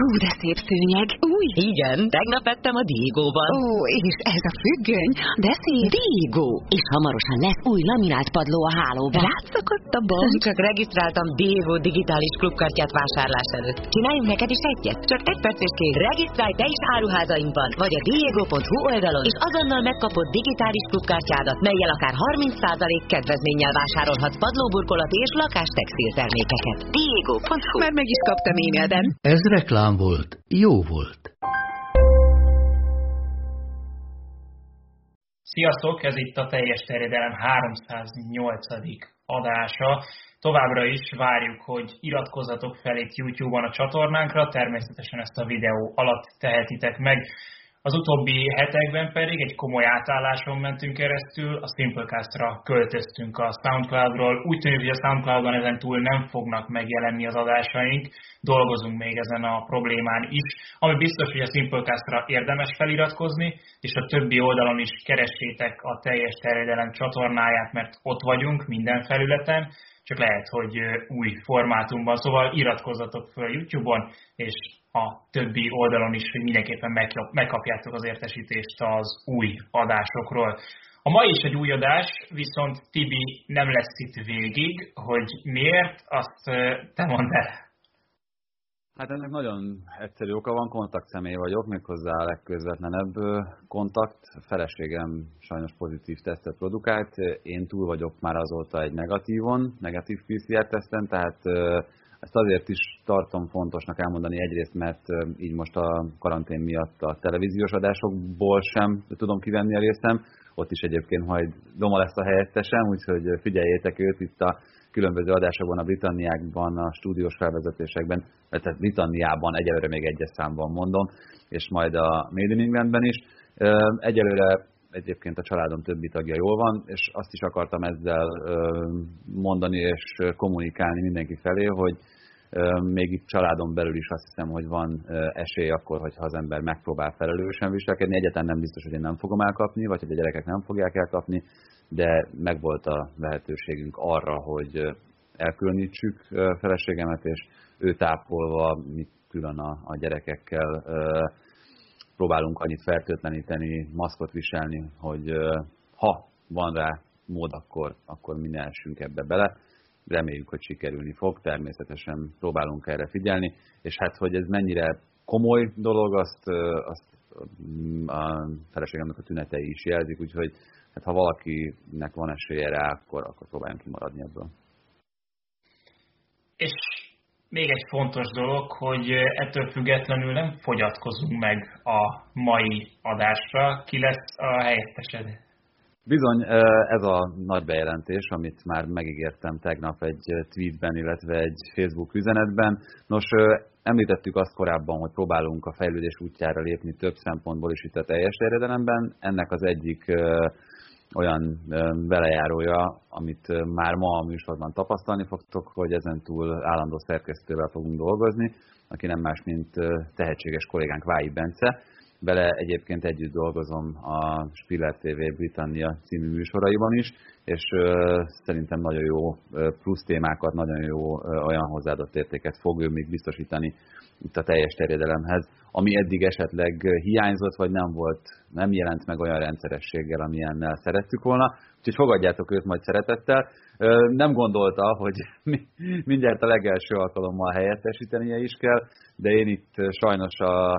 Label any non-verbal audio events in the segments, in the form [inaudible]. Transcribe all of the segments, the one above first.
Hú, de szép szőnyeg. Új. Igen, tegnap ettem a Diego-ban. Ó, és ez a függöny, de szép. Diego! És hamarosan lesz új laminált padló a hálóban. Rátszakott a bomb. Csak regisztráltam Diego digitális klubkártyát vásárlás előtt. Csináljunk neked is egyet? Csak egy percéskéig regisztrálj te is áruházainkban, vagy a diego.hu oldalon, és azonnal megkapod digitális klubkártyádat, melyel akár 30% kedvezménnyel vásárolhatsz padlóburkolati és lakástextil termékeket. Diego.hu Már meg is kaptam e-mailben. Ez reklám volt, jó volt. Sziasztok, ez itt a teljes terjedelem 308. adása. Továbbra is várjuk, hogy iratkozzatok fel itt YouTube-on a csatornánkra, természetesen ezt a videó alatt tehetitek meg. Az utóbbi hetekben pedig egy komoly átálláson mentünk keresztül, a Simplecast-ra költöztünk a Soundcloud-ról. Úgy tűnik, hogy a Soundcloud-on ezen túl nem fognak megjelenni az adásaink, dolgozunk még ezen a problémán is. Ami biztos, hogy a Simplecast-ra érdemes feliratkozni, és a többi oldalon is keressétek a teljes terjedelem csatornáját, mert ott vagyunk minden felületen, csak lehet, hogy új formátumban. Szóval iratkozzatok fel a YouTube-on, és a többi oldalon is, hogy mindenképpen megkapjátok az értesítést az új adásokról. A mai is egy új adás, viszont Tibi nem lesz itt végig, hogy miért, azt te mondd el. Hát ennek nagyon egyszerű oka van, kontaktszemély vagyok, méghozzá a legközvetlenebb kontakt. Feleségem sajnos pozitív tesztet produkált, én túl vagyok már azóta egy negatívon, negatív PCR teszten, tehát ezt azért is tartom fontosnak elmondani egyrészt, mert így most a karantén miatt a televíziós adásokból sem tudom kivenni a részem. Ott is egyébként majd Doma lesz a helyettesem, úgyhogy figyeljétek őt itt a különböző adásokban, a Britanniákban, a stúdiós felvezetésekben, tehát Britanniában egyelőre még egyes számban mondom, és majd a Made in Englandben is. Egyelőre egyébként a családom többi tagja jól van, és azt is akartam ezzel mondani és kommunikálni mindenki felé, hogy még itt családon belül is azt hiszem, hogy van esély akkor, hogyha az ember megpróbál felelősen viselkedni. Egyetlen nem biztos, hogy én nem fogom elkapni, vagy hogy a gyerekek nem fogják elkapni, de megvolt a lehetőségünk arra, hogy elkülönítsük feleségemet, és ő tápolva, mi külön a, a gyerekekkel próbálunk annyit fertőtleníteni, maszkot viselni, hogy ha van rá mód, akkor, akkor mi ne essünk ebbe bele. Reméljük, hogy sikerülni fog, természetesen próbálunk erre figyelni, és hát, hogy ez mennyire komoly dolog, azt, azt a feleségemnek a tünetei is jelzik, úgyhogy hát ha valakinek van esélye rá, akkor, akkor próbáljunk kimaradni ebből. És még egy fontos dolog, hogy ettől függetlenül nem fogyatkozunk meg a mai adásra. Ki lesz a helyettesed? Bizony, ez a nagy bejelentés, amit már megígértem tegnap egy tweetben, illetve egy Facebook üzenetben. Nos, említettük azt korábban, hogy próbálunk a fejlődés útjára lépni több szempontból is itt a teljes terjedelemben. Ennek az egyik olyan velejárója, amit már ma a műsorban tapasztalni fogtok, hogy ezentúl állandó szerkesztővel fogunk dolgozni, aki nem más, mint tehetséges kollégánk Vái Bence. Vele egyébként együtt dolgozom a Spiller TV Britannia című műsoraiban is, és szerintem nagyon jó plusz témákat, nagyon jó olyan hozzáadott értéket fog ő még biztosítani itt a teljes terjedelemhez, ami eddig esetleg hiányzott, vagy nem volt, nem jelent meg olyan rendszerességgel, amilyennel szerettük volna. Úgyhogy fogadjátok őt majd szeretettel. Nem gondolta, hogy [laughs] mindjárt a legelső alkalommal helyettesítenie is kell, de én itt sajnos a,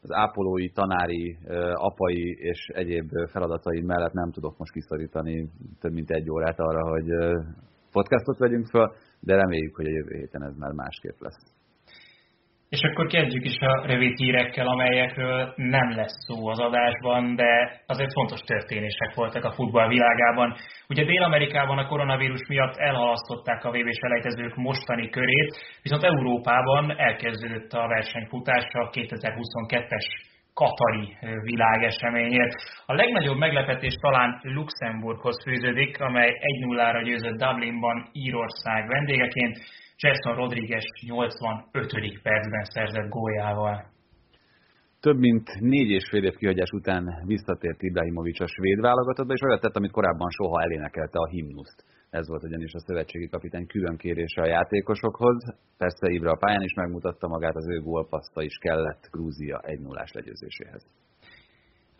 az ápolói, tanári, apai és egyéb feladataim mellett nem tudok most kiszorítani több mint egy órát arra, hogy podcastot vegyünk fel, de reméljük, hogy a jövő héten ez már másképp lesz. És akkor kezdjük is a rövid hírekkel, amelyekről nem lesz szó az adásban, de azért fontos történések voltak a futball világában. Ugye Dél-Amerikában a koronavírus miatt elhalasztották a vb selejtezők mostani körét, viszont Európában elkezdődött a versenyfutása a 2022-es Katari világeseményért. A legnagyobb meglepetés talán Luxemburghoz fűződik, amely 1-0-ra győzött Dublinban Írország vendégeként, Jason Rodriguez 85. percben szerzett góljával. Több mint négy és fél év kihagyás után visszatért Ibrahimovic a svéd válogatottba, és olyat tett, amit korábban soha elénekelte a himnuszt. Ez volt ugyanis a szövetségi kapitány külön kérése a játékosokhoz. Persze Ibra a pályán is megmutatta magát, az ő gólpaszta is kellett Grúzia 1 0 legyőzéséhez.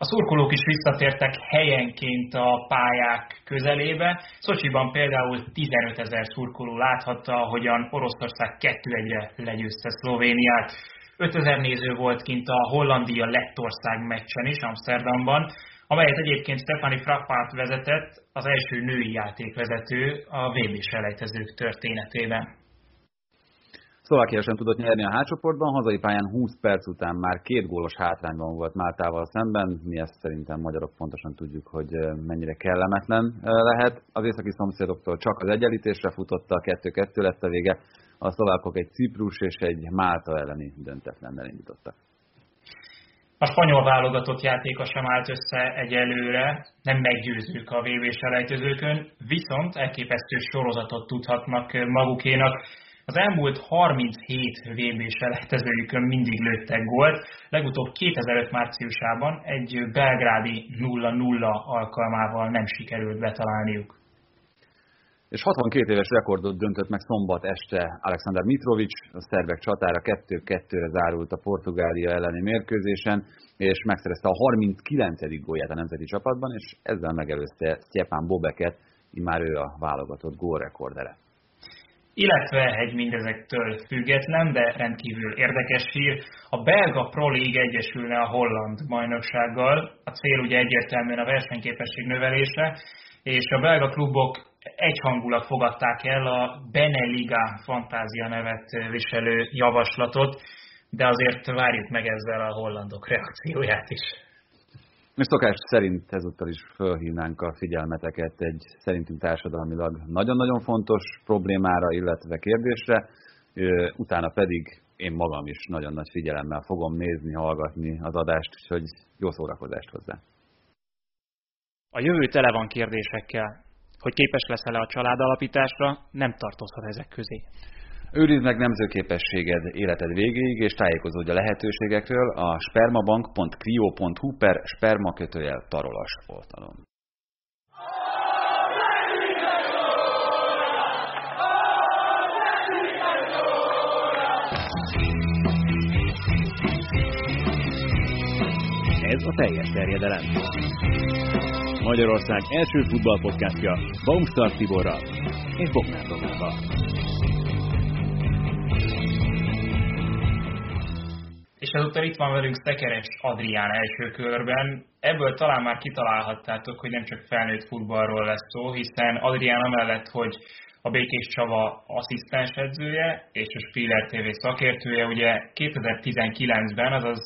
A szurkolók is visszatértek helyenként a pályák közelébe. Szocsiban például 15 ezer szurkoló láthatta, ahogyan Oroszország 2-1-re legyőzte Szlovéniát. 5000 néző volt kint a Hollandia-Lettország meccsen is Amsterdamban, amelyet egyébként Stefani Frappart vezetett, az első női játékvezető a vb selejtezők történetében. Szlovákia sem tudott nyerni a hátcsoportban, hazai pályán 20 perc után már két gólos hátrányban volt Máltával szemben. Mi ezt szerintem magyarok pontosan tudjuk, hogy mennyire kellemetlen lehet. Az északi szomszédoktól csak az egyenlítésre futotta, a 2-2 lett a vége. A szlovákok egy Ciprus és egy Málta elleni döntetlennel indítottak. A spanyol válogatott játéka sem állt össze egyelőre, nem meggyőzők a VB selejtezőkön, viszont elképesztő sorozatot tudhatnak magukénak. Az elmúlt 37 vb selejtezőjükön mindig lőttek gólt, legutóbb 2005 márciusában egy belgrádi 0-0 alkalmával nem sikerült betalálniuk. És 62 éves rekordot döntött meg szombat este Alexander Mitrovic, a szervek csatára 2-2-re zárult a Portugália elleni mérkőzésen, és megszerezte a 39. gólját a nemzeti csapatban, és ezzel megelőzte Stjepan Bobeket, már ő a válogatott gólrekordere illetve egy mindezektől független, de rendkívül érdekes hír. A belga Pro League egyesülne a holland bajnoksággal. A cél ugye egyértelműen a versenyképesség növelése, és a belga klubok egyhangulag fogadták el a Beneliga fantázia nevet viselő javaslatot, de azért várjuk meg ezzel a hollandok reakcióját is. És szokás szerint ezúttal is fölhívnánk a figyelmeteket egy szerintünk társadalmilag nagyon-nagyon fontos problémára, illetve kérdésre, utána pedig én magam is nagyon nagy figyelemmel fogom nézni, hallgatni az adást, úgyhogy jó szórakozást hozzá. A jövő tele van kérdésekkel. Hogy képes leszel-e a családalapításra, nem tartozhat ezek közé. Őrizd meg nemzőképességed életed végéig, és tájékozódj a lehetőségekről a spermabank.clio.hu per spermakötőjel tarolas oldalon. Ez a teljes terjedelem. Magyarország első futballpodcastja Baumstark Tiborral és Bognár Domával. És ezúttal itt van velünk Szekeres Adrián első körben. Ebből talán már kitalálhattátok, hogy nem csak felnőtt futballról lesz szó, hiszen Adrián amellett, hogy a Békés Csava asszisztens edzője és a Spiller TV szakértője, ugye 2019-ben, azaz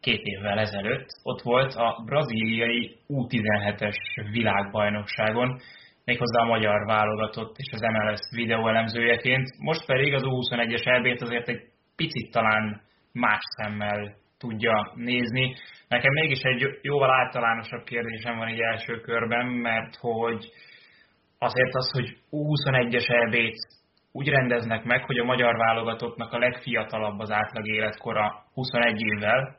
két évvel ezelőtt ott volt a brazíliai U17-es világbajnokságon, méghozzá a magyar válogatott és az MLS videóelemzőjeként. Most pedig az U21-es elbét azért egy picit talán más szemmel tudja nézni. Nekem mégis egy jóval általánosabb kérdésem van egy első körben, mert hogy azért az, hogy 21-es eb úgy rendeznek meg, hogy a magyar válogatottnak a legfiatalabb az átlag életkora 21 évvel,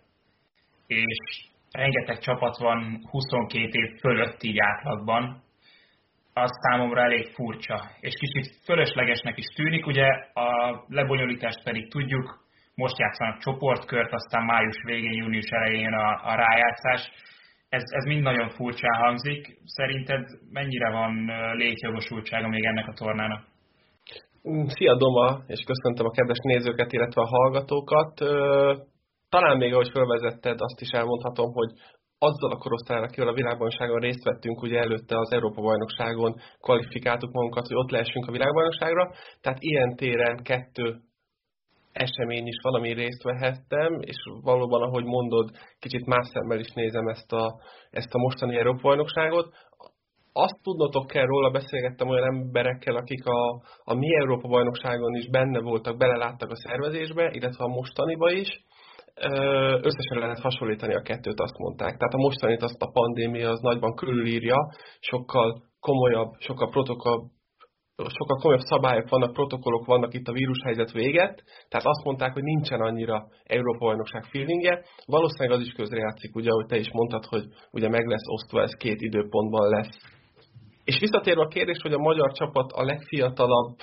és rengeteg csapat van 22 év fölött így átlagban, az számomra elég furcsa, és kicsit fölöslegesnek is tűnik, ugye a lebonyolítást pedig tudjuk, most játszanak csoportkört, aztán május végén, június elején a, a rájátszás. Ez, ez mind nagyon furcsán hangzik. Szerinted mennyire van létjogosultsága még ennek a tornának? Mm, szia Doma, és köszöntöm a kedves nézőket, illetve a hallgatókat. Talán még ahogy felvezetted, azt is elmondhatom, hogy azzal a korosztályra, akivel a világbajnokságon részt vettünk, ugye előtte az Európa-bajnokságon kvalifikáltuk magunkat, hogy ott lehessünk a világbajnokságra. Tehát ilyen téren kettő esemény is van, ami részt vehettem, és valóban, ahogy mondod, kicsit más szemmel is nézem ezt a, ezt a mostani Európa-bajnokságot. Azt tudnotok kell róla, beszélgettem olyan emberekkel, akik a, a mi Európa-bajnokságon is benne voltak, beleláttak a szervezésbe, illetve a mostaniba is, összesen lehet hasonlítani a kettőt, azt mondták. Tehát a mostanit azt a pandémia az nagyban körülírja, sokkal komolyabb, sokkal protokoll, sokkal komolyabb szabályok vannak, protokollok vannak itt a vírushelyzet véget, tehát azt mondták, hogy nincsen annyira Európa-bajnokság feelingje. Valószínűleg az is közrejátszik, ugye, ahogy te is mondtad, hogy ugye meg lesz osztva, ez két időpontban lesz. És visszatérve a kérdés, hogy a magyar csapat a legfiatalabb,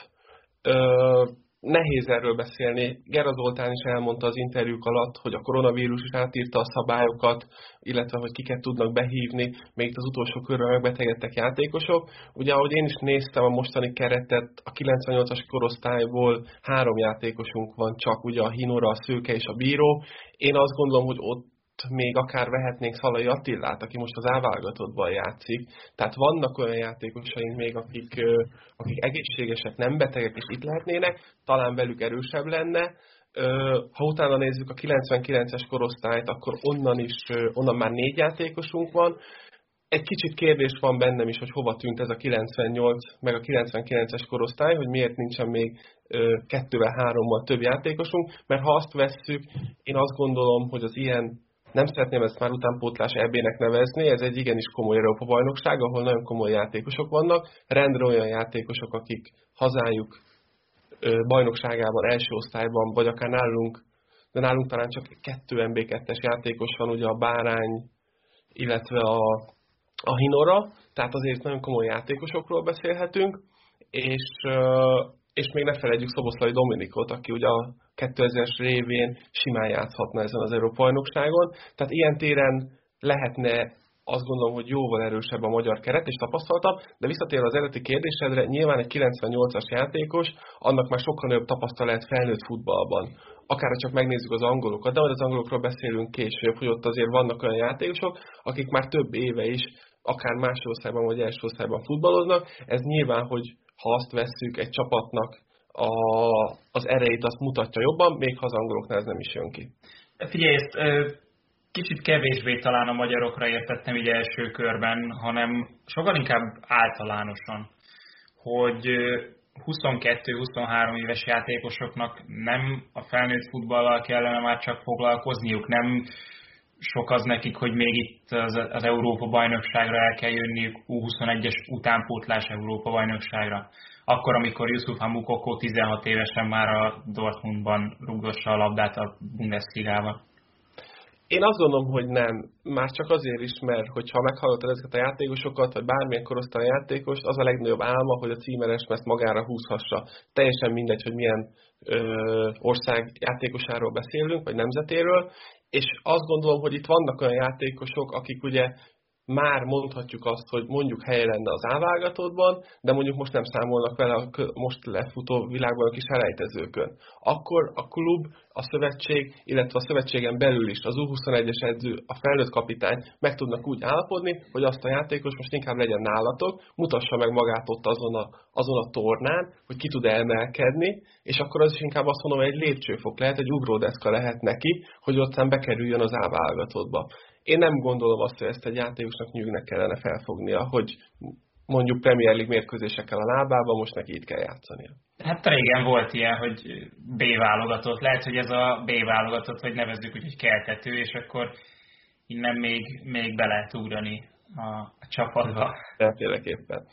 ö, nehéz erről beszélni. Gera Zoltán is elmondta az interjúk alatt, hogy a koronavírus is átírta a szabályokat, illetve hogy kiket tudnak behívni, még itt az utolsó körben megbetegedtek játékosok. Ugye, ahogy én is néztem a mostani keretet, a 98-as korosztályból három játékosunk van csak, ugye a Hinora, a Szőke és a Bíró. Én azt gondolom, hogy ott még akár vehetnénk Szalai Attillát, aki most az áválogatottban játszik. Tehát vannak olyan játékosaink még, akik, akik egészségesek, nem betegek, és itt lehetnének, talán velük erősebb lenne. Ha utána nézzük a 99-es korosztályt, akkor onnan is, onnan már négy játékosunk van. Egy kicsit kérdés van bennem is, hogy hova tűnt ez a 98 meg a 99-es korosztály, hogy miért nincsen még kettővel, hárommal több játékosunk, mert ha azt vesszük, én azt gondolom, hogy az ilyen nem szeretném ezt már utánpótlás EB-nek nevezni, ez egy igenis komoly Európa bajnokság, ahol nagyon komoly játékosok vannak, rendre olyan játékosok, akik hazájuk bajnokságában, első osztályban, vagy akár nálunk, de nálunk talán csak kettő MB2-es játékos van, ugye a Bárány, illetve a, a Hinora, tehát azért nagyon komoly játékosokról beszélhetünk, és és még ne felejtjük Szoboszlai Dominikot, aki ugye a 2000-es révén simán játszhatna ezen az Európa-bajnokságon. Tehát ilyen téren lehetne azt gondolom, hogy jóval erősebb a magyar keret és tapasztaltabb, de visszatérve az eredeti kérdésedre, nyilván egy 98-as játékos, annak már sokkal nagyobb tapasztalat felnőtt futballban. Akár csak megnézzük az angolokat, de majd az angolokról beszélünk később, hogy ott azért vannak olyan játékosok, akik már több éve is akár másodosztályban vagy első osztályban futballoznak. Ez nyilván, hogy ha azt vesszük, egy csapatnak a, az erejét azt mutatja jobban, még ha az angoloknál ez nem is jön ki. Figyelj, ezt kicsit kevésbé talán a magyarokra értettem így első körben, hanem sokkal inkább általánosan, hogy 22-23 éves játékosoknak nem a felnőtt futballal kellene már csak foglalkozniuk, nem sok az nekik, hogy még itt az, az Európa-bajnokságra el kell jönniük U21-es utánpótlás Európa-bajnokságra. Akkor, amikor Yusuf Hamukoko 16 évesen már a Dortmundban rúgdossa a labdát a Bundesliga-ba. Én azt gondolom, hogy nem. Már csak azért is, mert hogyha meghallottad ezeket a játékosokat, vagy bármilyen korosztály játékos, az a legnagyobb álma, hogy a címeres ezt magára húzhassa. Teljesen mindegy, hogy milyen ö, ország játékosáról beszélünk, vagy nemzetéről, és azt gondolom, hogy itt vannak olyan játékosok, akik ugye már mondhatjuk azt, hogy mondjuk helye lenne az ávágatottban, de mondjuk most nem számolnak vele a most lefutó világban a kis elejtezőkön. Akkor a klub, a szövetség, illetve a szövetségen belül is az U21-es edző, a felnőtt kapitány meg tudnak úgy állapodni, hogy azt a játékos most inkább legyen nálatok, mutassa meg magát ott azon a, azon a tornán, hogy ki tud emelkedni, és akkor az is inkább azt mondom, hogy egy lépcsőfok lehet, egy ugródeszka lehet neki, hogy ott bekerüljön az A én nem gondolom azt, hogy ezt egy játékosnak nyűgnek kellene felfognia, hogy mondjuk Premier League mérkőzésekkel a lábában most neki itt kell játszania. Hát régen volt ilyen, hogy B válogatott. Lehet, hogy ez a B válogatott, hogy nevezzük úgy, hogy keltető, és akkor innen még, még be lehet ugrani a, a csapatba. Mindenféleképpen.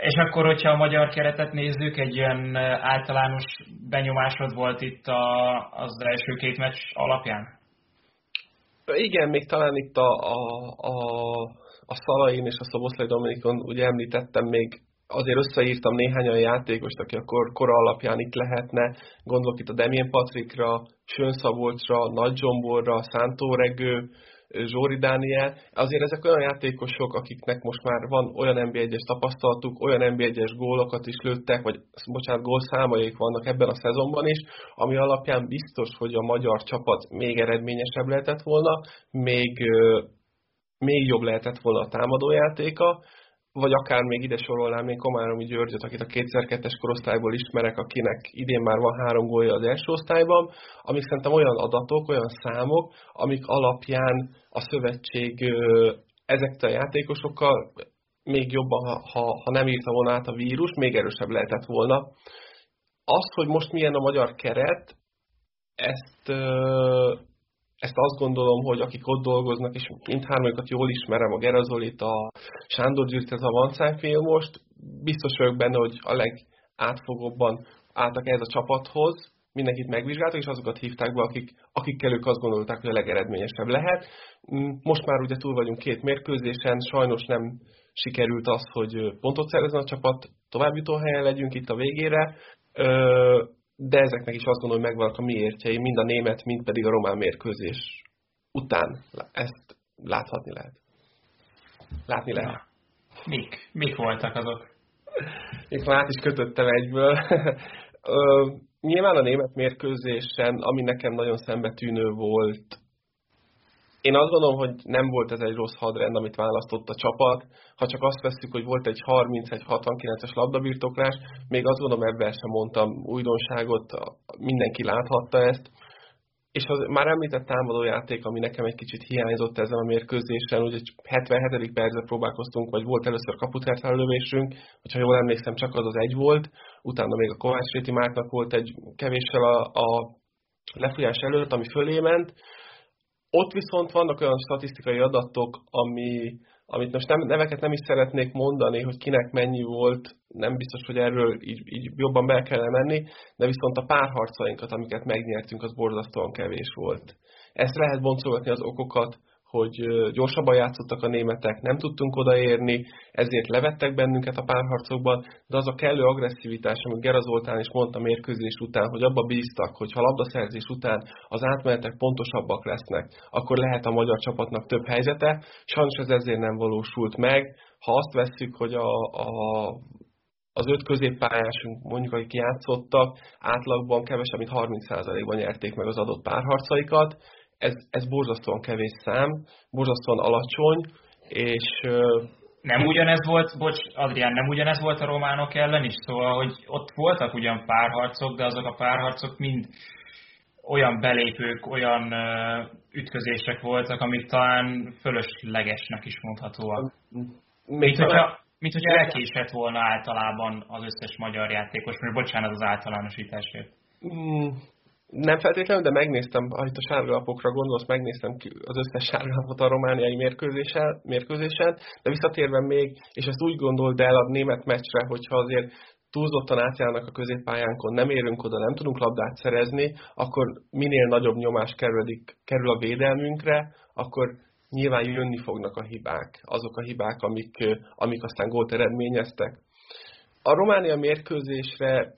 És akkor, hogyha a magyar keretet nézzük, egy olyan általános benyomásod volt itt a, az első két meccs alapján? Igen, még talán itt a, a, a, a Szalain és a Szoboszlai Dominikon ugye említettem még azért összeírtam néhány olyan játékost, aki akkor kora alapján itt lehetne. Gondolok itt a Demien Patrikra, Sön Szabolcsra, Nagy Zsomborra, Szántó Regő, Zsóri Dániel. Azért ezek olyan játékosok, akiknek most már van olyan NB1-es tapasztalatuk, olyan NB1-es gólokat is lőttek, vagy bocsánat, gólszámaik vannak ebben a szezonban is, ami alapján biztos, hogy a magyar csapat még eredményesebb lehetett volna, még, még jobb lehetett volna a támadójátéka, vagy akár még ide sorolnám még Komáromi Györgyöt, akit a 2002-es korosztályból ismerek, akinek idén már van három gólja az első osztályban, amik szerintem olyan adatok, olyan számok, amik alapján a szövetség ezekkel a játékosokkal még jobban, ha, ha, nem írta volna át a vírus, még erősebb lehetett volna. Az, hogy most milyen a magyar keret, ezt ezt azt gondolom, hogy akik ott dolgoznak, és mindhármajukat jól ismerem, a Gerazolit, a Sándor Gyűjtet, a Vancájfél most, biztos vagyok benne, hogy a legátfogóbban álltak ez a csapathoz, mindenkit megvizsgáltak, és azokat hívták be, akik, akikkel ők azt gondolták, hogy a legeredményesebb lehet. Mm, most már ugye túl vagyunk két mérkőzésen, sajnos nem sikerült az, hogy pontot szerezzen a csapat, továbbjutó helyen legyünk itt a végére, de ezeknek is azt gondolom, hogy megvannak a miértjei, mind a német, mind pedig a román mérkőzés után ezt láthatni lehet. Látni lehet. Mik? Mik voltak azok? Itt már át is kötöttem egyből. [laughs] Nyilván a német mérkőzésen, ami nekem nagyon szembetűnő volt, én azt gondolom, hogy nem volt ez egy rossz hadrend, amit választott a csapat. Ha csak azt veszük, hogy volt egy 30-69-es labdabirtoklás, még azt gondolom ebben sem mondtam újdonságot, mindenki láthatta ezt. És az már említett támadójáték, ami nekem egy kicsit hiányzott ezen a mérkőzésen, ugye 77. percben próbálkoztunk, vagy volt először kaputert lövésünk, hogyha jól emlékszem, csak az az egy volt, utána még a Kovács Réti Márknak volt egy kevéssel a, a lefújás előtt, ami fölé ment, ott viszont vannak olyan statisztikai adatok, ami, amit most nem, neveket nem is szeretnék mondani, hogy kinek mennyi volt, nem biztos, hogy erről így, így jobban be kellene menni, de viszont a párharcainkat, amiket megnyertünk, az borzasztóan kevés volt. Ezt lehet boncolgatni az okokat, hogy gyorsabban játszottak a németek, nem tudtunk odaérni, ezért levettek bennünket a párharcokban, de az a kellő agresszivitás, amit Gera Zoltán is mondta mérkőzés után, hogy abba bíztak, hogy ha labdaszerzés után az átmenetek pontosabbak lesznek, akkor lehet a magyar csapatnak több helyzete. Sajnos ez ezért nem valósult meg. Ha azt vesszük, hogy a, a az öt középpályásunk, mondjuk akik játszottak, átlagban kevesebb, mint 30%-ban nyerték meg az adott párharcaikat, ez, ez borzasztóan kevés szám, borzasztóan alacsony, és... Nem ugyanez volt, bocs, Adrián, nem ugyanez volt a románok ellen is, szóval, hogy ott voltak ugyan párharcok, de azok a párharcok mind olyan belépők, olyan ütközések voltak, amik talán fölöslegesnek is mondhatóak. Mint, hogyha, mint hogyha elkésett volna általában az összes magyar játékos, mert bocsánat az általánosításért. Nem feltétlenül, de megnéztem, itt a sárgalapokra gondolsz, megnéztem az összes sárgalapot a romániai mérkőzésen, mérkőzésen, de visszatérve még, és ezt úgy gondold el a német meccsre, hogyha azért túlzottan átjárnak a középpályánkon, nem érünk oda, nem tudunk labdát szerezni, akkor minél nagyobb nyomás kerülik, kerül a védelmünkre, akkor nyilván jönni fognak a hibák, azok a hibák, amik, amik aztán gólt eredményeztek. A Románia mérkőzésre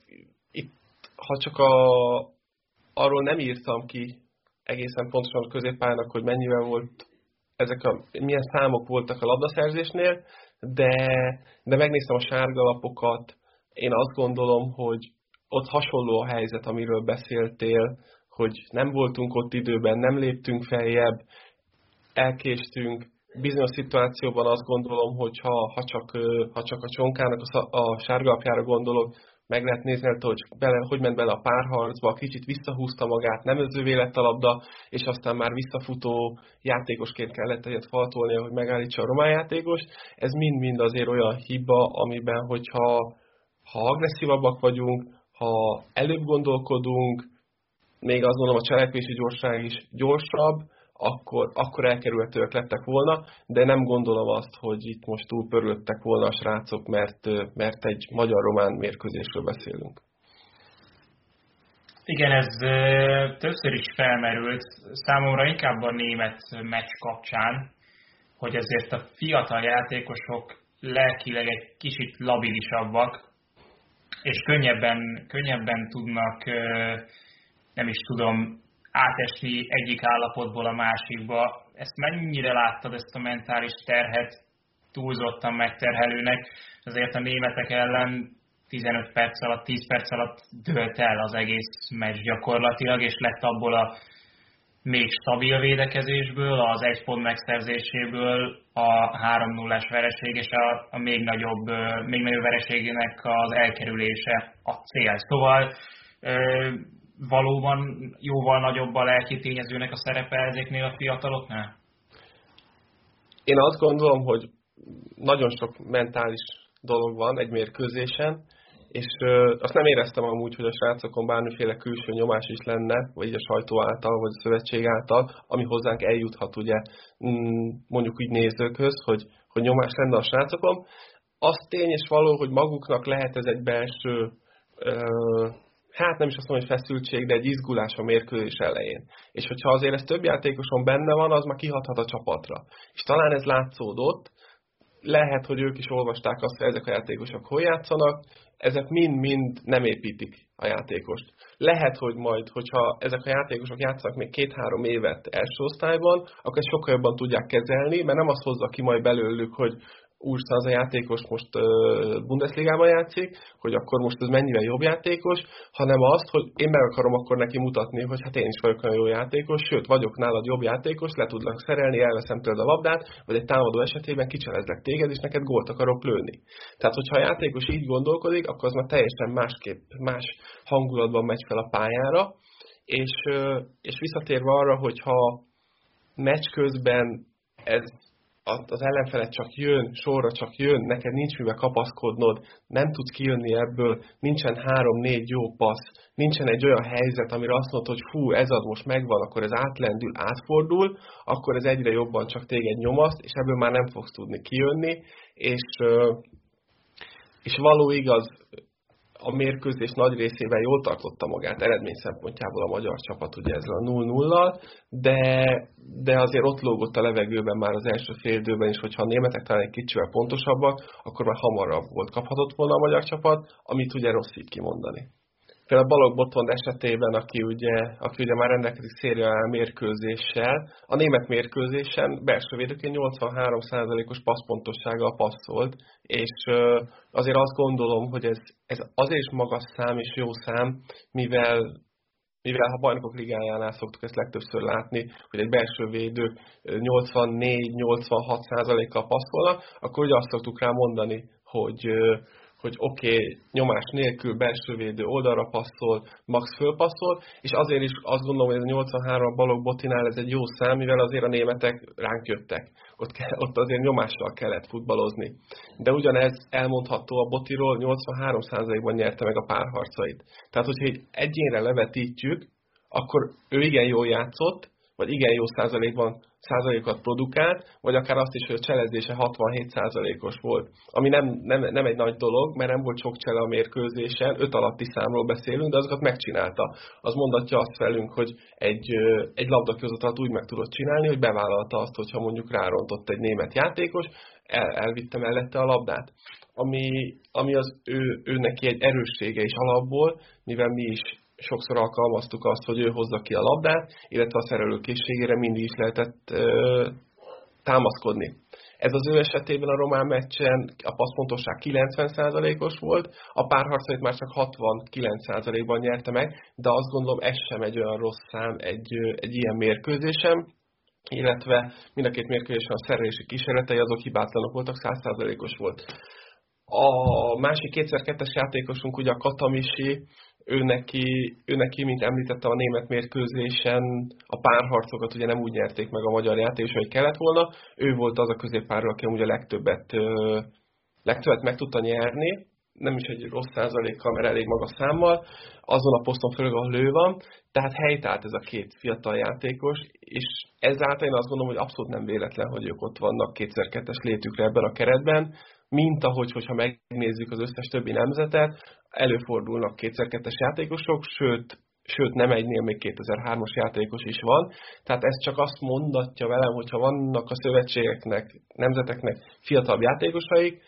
itt, ha csak a, arról nem írtam ki egészen pontosan a középpályának, hogy mennyivel volt ezek a, milyen számok voltak a labdaszerzésnél, de, de megnéztem a sárgalapokat, én azt gondolom, hogy ott hasonló a helyzet, amiről beszéltél, hogy nem voltunk ott időben, nem léptünk feljebb, elkéstünk, bizonyos szituációban azt gondolom, hogy ha, ha, csak, ha csak a csonkának a, a sárgalapjára gondolok, meg lehet nézni, hogy, bele, hogy ment bele a párharcba, kicsit visszahúzta magát, nem özővé lett a labda, és aztán már visszafutó játékosként kellett egyet faltolnia, hogy megállítsa a román játékos. Ez mind-mind azért olyan hiba, amiben, hogyha ha agresszívabbak vagyunk, ha előbb gondolkodunk, még azt mondom, a cselekvési gyorság is gyorsabb, akkor, akkor elkerülhetőek lettek volna, de nem gondolom azt, hogy itt most túl pörülöttek volna a srácok, mert, mert egy magyar-román mérkőzésről beszélünk. Igen, ez többször is felmerült, számomra inkább a német meccs kapcsán, hogy ezért a fiatal játékosok lelkileg egy kicsit labilisabbak, és könnyebben, könnyebben tudnak, nem is tudom, átesni egyik állapotból a másikba. Ezt mennyire láttad, ezt a mentális terhet túlzottan megterhelőnek? Azért a németek ellen 15 perc alatt, 10 perc alatt dőlt el az egész meccs gyakorlatilag, és lett abból a még stabil védekezésből, az egy pont megszerzéséből a 3-0-es vereség és a, a még, nagyobb, még nagyobb vereségének az elkerülése a cél. Szóval valóban jóval nagyobb a lelki tényezőnek a szerepe ezeknél a fiataloknál? Én azt gondolom, hogy nagyon sok mentális dolog van egy mérkőzésen, és ö, azt nem éreztem amúgy, hogy a srácokon bármiféle külső nyomás is lenne, vagy a sajtó által, vagy a szövetség által, ami hozzánk eljuthat ugye mm, mondjuk úgy nézőkhöz, hogy, hogy nyomás lenne a srácokon. Az tény és való, hogy maguknak lehet ez egy belső ö, hát nem is azt mondom, hogy feszültség, de egy izgulás a mérkőzés elején. És hogyha azért ez több játékoson benne van, az már kihathat a csapatra. És talán ez látszódott, lehet, hogy ők is olvasták azt, hogy ezek a játékosok hol játszanak, ezek mind-mind nem építik a játékost. Lehet, hogy majd, hogyha ezek a játékosok játszanak még két-három évet első osztályban, akkor sokkal jobban tudják kezelni, mert nem azt hozza ki majd belőlük, hogy úrszá az játékos most Bundesligában játszik, hogy akkor most ez mennyivel jobb játékos, hanem azt, hogy én meg akarom akkor neki mutatni, hogy hát én is vagyok olyan jó játékos, sőt, vagyok nálad jobb játékos, le tudlak szerelni, elveszem tőled a labdát, vagy egy támadó esetében kicselezlek téged, és neked gólt akarok lőni. Tehát, hogyha a játékos így gondolkodik, akkor az már teljesen másképp, más hangulatban megy fel a pályára, és, és visszatérve arra, hogyha meccs közben ez az ellenfele csak jön, sorra csak jön, neked nincs mivel kapaszkodnod, nem tudsz kijönni ebből, nincsen három-négy jó passz, nincsen egy olyan helyzet, amire azt mondod, hogy fú, ez az most megvan, akkor ez átlendül, átfordul, akkor ez egyre jobban csak téged nyomaszt, és ebből már nem fogsz tudni kijönni, és, és való igaz, a mérkőzés nagy részében jól tartotta magát eredmény szempontjából a magyar csapat ugye ezzel a 0-0-lal, de, de azért ott lógott a levegőben már az első fél időben is, hogyha a németek talán egy kicsivel pontosabbak, akkor már hamarabb volt kaphatott volna a magyar csapat, amit ugye rossz így kimondani. Például Balog Botond esetében, aki ugye, aki ugye már rendelkezik széria mérkőzéssel, a német mérkőzésen belső védőként 83%-os passzpontossággal passzolt, és azért azt gondolom, hogy ez, ez azért is magas szám és jó szám, mivel mivel ha bajnokok ligájánál szoktuk ezt legtöbbször látni, hogy egy belső védő 84-86%-kal passzolna, akkor ugye azt szoktuk rá mondani, hogy hogy oké, okay, nyomás nélkül belső védő oldalra passzol, max fölpasszol, és azért is azt gondolom, hogy ez a 83 balog botinál ez egy jó szám, mivel azért a németek ránk jöttek. Ott, ott azért nyomással kellett futballozni. De ugyanez elmondható a botiról, 83%-ban nyerte meg a párharcait. Tehát, hogyha egy egyénre levetítjük, akkor ő igen jól játszott, vagy igen jó százalékban százalékokat produkált, vagy akár azt is, hogy a cselezése 67 százalékos volt. Ami nem, nem, nem egy nagy dolog, mert nem volt sok csele a mérkőzésen, öt alatti számról beszélünk, de azokat megcsinálta. Az mondatja azt velünk, hogy egy, egy labdaközatalat úgy meg tudott csinálni, hogy bevállalta azt, hogyha mondjuk rárontott egy német játékos, el, elvitte mellette a labdát. Ami, ami az ő, ő neki egy erőssége is alapból, mivel mi is sokszor alkalmaztuk azt, hogy ő hozza ki a labdát, illetve a szerelő készségére mindig is lehetett ö, támaszkodni. Ez az ő esetében a román meccsen a passzpontosság 90%-os volt, a párharcait már csak 69%-ban nyerte meg, de azt gondolom ez sem egy olyan rossz szám egy, egy ilyen mérkőzésem, illetve mind a két mérkőzésen a szerelési kísérletei azok hibátlanok voltak, 100%-os volt. A másik kétszer-kettes játékosunk ugye a Katamisi, ő neki, ő neki, mint említettem, a német mérkőzésen a párharcokat ugye nem úgy nyerték meg a magyar játék, hogy kellett volna. Ő volt az a középpárról, aki ugye a legtöbbet, legtöbbet meg tudta nyerni, nem is egy rossz százalékkal, mert elég magas számmal, azon a poszton főleg, ahol ő van, tehát helytált ez a két fiatal játékos, és ezáltal én azt gondolom, hogy abszolút nem véletlen, hogy ők ott vannak kétszer-kettes létükre ebben a keretben, mint ahogy, hogyha megnézzük az összes többi nemzetet, előfordulnak kétszer-kettes játékosok, sőt, sőt nem egynél még 2003-as játékos is van. Tehát ez csak azt mondatja velem, hogyha vannak a szövetségeknek, nemzeteknek fiatalabb játékosaik,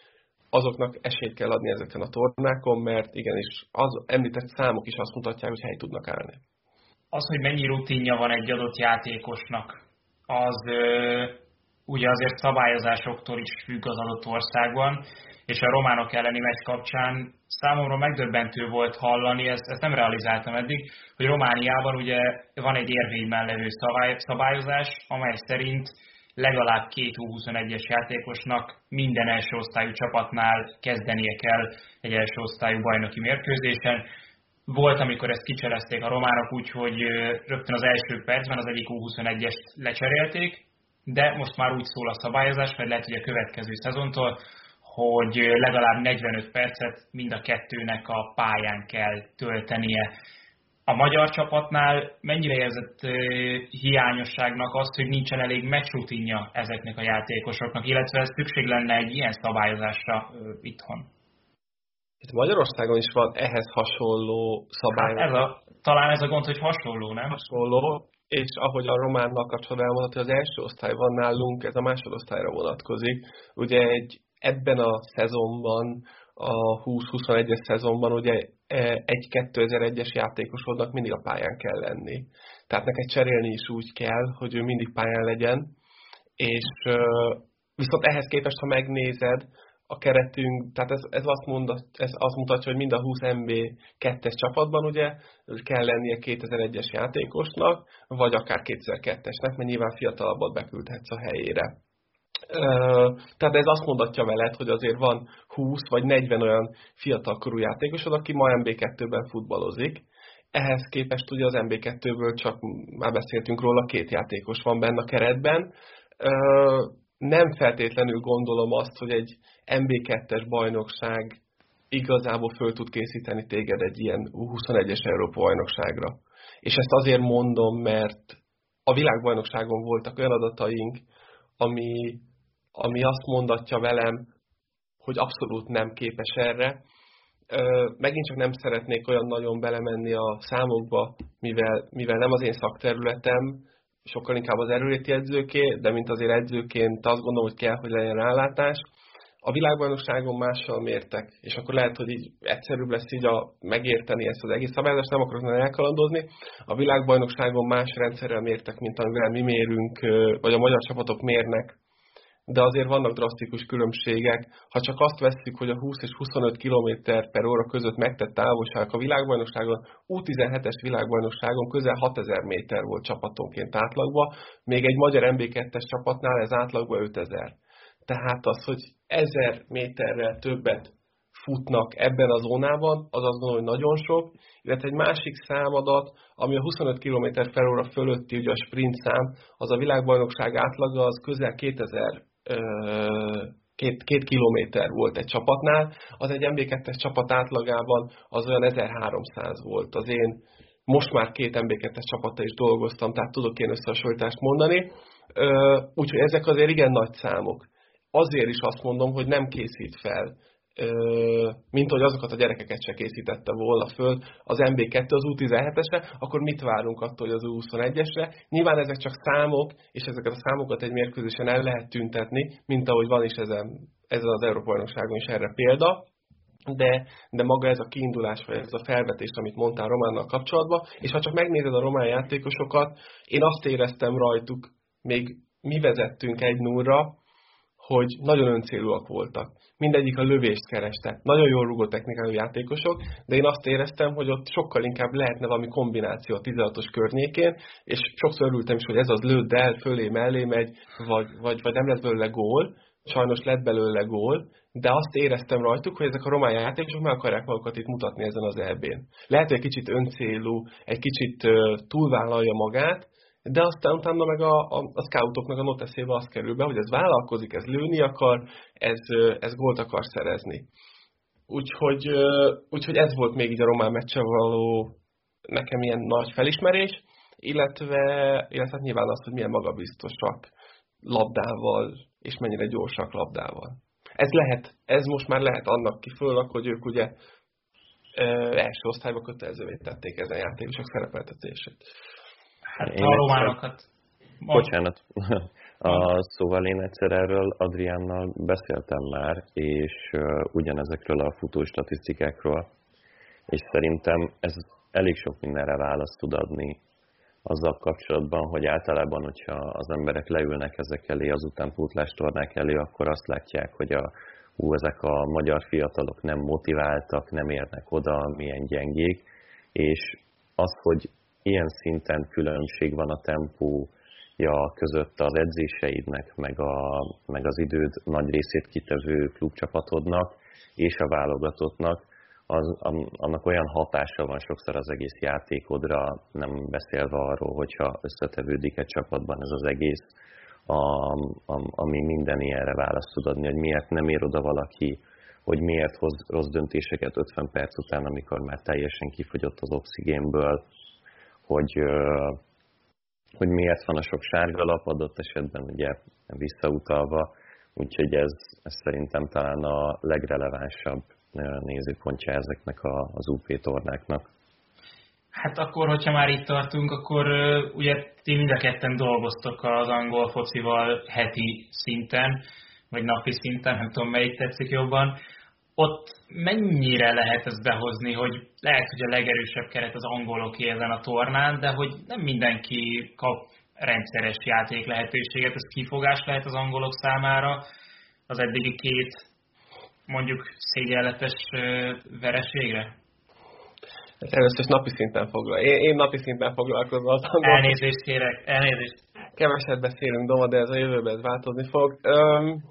azoknak esélyt kell adni ezeken a tornákon, mert igenis az említett számok is azt mutatják, hogy hely tudnak állni. Az, hogy mennyi rutinja van egy adott játékosnak, az ugye azért szabályozásoktól is függ az adott országban, és a románok elleni meccs kapcsán számomra megdöbbentő volt hallani, ezt, ezt nem realizáltam eddig, hogy Romániában ugye van egy érvényben levő szabály, szabályozás, amely szerint legalább két U21-es játékosnak minden első osztályú csapatnál kezdenie kell egy első osztályú bajnoki mérkőzésen. Volt, amikor ezt kicserezték a románok úgy, hogy rögtön az első percben az egyik U21-est lecserélték, de most már úgy szól a szabályozás, vagy lehet, hogy a következő szezontól, hogy legalább 45 percet mind a kettőnek a pályán kell töltenie. A magyar csapatnál mennyire érzett hiányosságnak azt, hogy nincsen elég meccsrutinja ezeknek a játékosoknak, illetve szükség lenne egy ilyen szabályozásra itthon? Itt Magyarországon is van ehhez hasonló szabály. Hát ez a, talán ez a gond, hogy hasonló, nem? Hasonló, és ahogy a románnal kapcsolatban elmondható, az első osztály van nálunk, ez a másodosztályra vonatkozik. Ugye egy, ebben a szezonban, a 20-21-es szezonban ugye e, egy 2001-es játékosodnak mindig a pályán kell lenni. Tehát neked cserélni is úgy kell, hogy ő mindig pályán legyen, és viszont ehhez képest, ha megnézed, a keretünk, tehát ez, ez, azt mondat, ez azt mutatja, hogy mind a 20 MB 2-es csapatban ugye kell lennie 2001-es játékosnak, vagy akár 2002-esnek, mert nyilván fiatalabbat beküldhetsz a helyére. Tehát ez azt mondatja veled, hogy azért van 20 vagy 40 olyan fiatalkorú játékosod, aki ma MB2-ben futballozik. Ehhez képest ugye az MB2-ből csak, már beszéltünk róla, két játékos van benne a keretben nem feltétlenül gondolom azt, hogy egy MB2-es bajnokság igazából föl tud készíteni téged egy ilyen 21-es Európa bajnokságra. És ezt azért mondom, mert a világbajnokságon voltak olyan adataink, ami, ami azt mondatja velem, hogy abszolút nem képes erre. Megint csak nem szeretnék olyan nagyon belemenni a számokba, mivel, mivel nem az én szakterületem, sokkal inkább az erőléti edzőké, de mint azért edzőként azt gondolom, hogy kell, hogy legyen rálátás. A világbajnokságon mással mértek, és akkor lehet, hogy így egyszerűbb lesz így a, megérteni ezt az egész szabályozást, nem akarok nagyon elkalandozni. A világbajnokságon más rendszerrel mértek, mint amivel mi mérünk, vagy a magyar csapatok mérnek de azért vannak drasztikus különbségek. Ha csak azt vesszük, hogy a 20 és 25 km per óra között megtett távolság a világbajnokságon, U17-es világbajnokságon közel 6000 méter volt csapatonként átlagban, még egy magyar MB2-es csapatnál ez átlagban 5000. Tehát az, hogy 1000 méterrel többet futnak ebben a zónában, az azt gondolom, hogy nagyon sok, illetve egy másik számadat, ami a 25 km per óra fölötti, ugye a sprint szám, az a világbajnokság átlaga, az közel 2000 két, két kilométer volt egy csapatnál, az egy MB2-es csapat átlagában az olyan 1300 volt. Az én most már két MB2-es csapattal is dolgoztam, tehát tudok én összehasonlítást mondani. Úgyhogy ezek azért igen nagy számok. Azért is azt mondom, hogy nem készít fel mint hogy azokat a gyerekeket se készítette volna föl az MB2 az U17-esre, akkor mit várunk attól, hogy az U21-esre? Nyilván ezek csak számok, és ezeket a számokat egy mérkőzésen el lehet tüntetni, mint ahogy van is ezen, ezen az Európa bajnokságon is erre példa, de, de maga ez a kiindulás, vagy ez a felvetés, amit mondtál Románnal kapcsolatban, és ha csak megnézed a román játékosokat, én azt éreztem rajtuk, még mi vezettünk egy nullra, hogy nagyon öncélúak voltak. Mindegyik a lövést kereste. Nagyon jól rúgó technikájú játékosok, de én azt éreztem, hogy ott sokkal inkább lehetne valami kombináció a 16-os környékén, és sokszor örültem is, hogy ez az lőtt el, fölé, mellé megy, vagy, vagy, vagy nem lett belőle gól, sajnos lett belőle gól, de azt éreztem rajtuk, hogy ezek a román játékosok meg akarják magukat itt mutatni ezen az elbén. Lehet, hogy egy kicsit öncélú, egy kicsit túlvállalja magát, de aztán utána meg a, a, a scoutoknak a noteszébe az kerül be, hogy ez vállalkozik, ez lőni akar, ez, ez gólt akar szerezni. Úgyhogy, úgyhogy ez volt még így a román meccsen való nekem ilyen nagy felismerés, illetve, illetve hát nyilván az, hogy milyen magabiztosak labdával, és mennyire gyorsak labdával. Ez lehet, ez most már lehet annak kifőleg, hogy ők ugye első osztályba kötelezővé tették ezen játékosok szerepeltetését. Hát én [laughs] a románokat... Bocsánat. A, szóval én egyszer erről Adriánnal beszéltem már, és ugyanezekről a futó statisztikákról, és szerintem ez elég sok mindenre választ tud adni azzal kapcsolatban, hogy általában, hogyha az emberek leülnek ezek elé, az utánpótlástornák elé, akkor azt látják, hogy a, hú, ezek a magyar fiatalok nem motiváltak, nem érnek oda, milyen gyengék, és az, hogy ilyen szinten különbség van a tempója között az edzéseidnek, meg, a, meg az időd nagy részét kitevő klubcsapatodnak és a válogatottnak, az, annak olyan hatása van sokszor az egész játékodra, nem beszélve arról, hogyha összetevődik egy csapatban ez az egész, a, a, ami minden ilyenre választ tud adni, hogy miért nem ér oda valaki, hogy miért hoz rossz döntéseket 50 perc után, amikor már teljesen kifogyott az oxigénből, hogy, hogy miért van a sok sárga lap adott esetben, ugye visszautalva, úgyhogy ez, ez szerintem talán a legrelevánsabb nézőpontja ezeknek a, az UP tornáknak. Hát akkor, hogyha már itt tartunk, akkor ugye ti mind a ketten dolgoztok az angol focival heti szinten, vagy napi szinten, nem tudom melyik tetszik jobban. Ott mennyire lehet ezt behozni, hogy lehet, hogy a legerősebb keret az angoloké ezen a tornán, de hogy nem mindenki kap rendszeres játék lehetőséget, ez kifogás lehet az angolok számára. Az eddigi két mondjuk szégyenletes vereségre? Először is napi szinten foglal. Én, én napi szinten foglalkozom az angol. Elnézést kérek, elnézést. Keveset beszélünk, Doma, de ez a jövőben ez változni fog. Öm,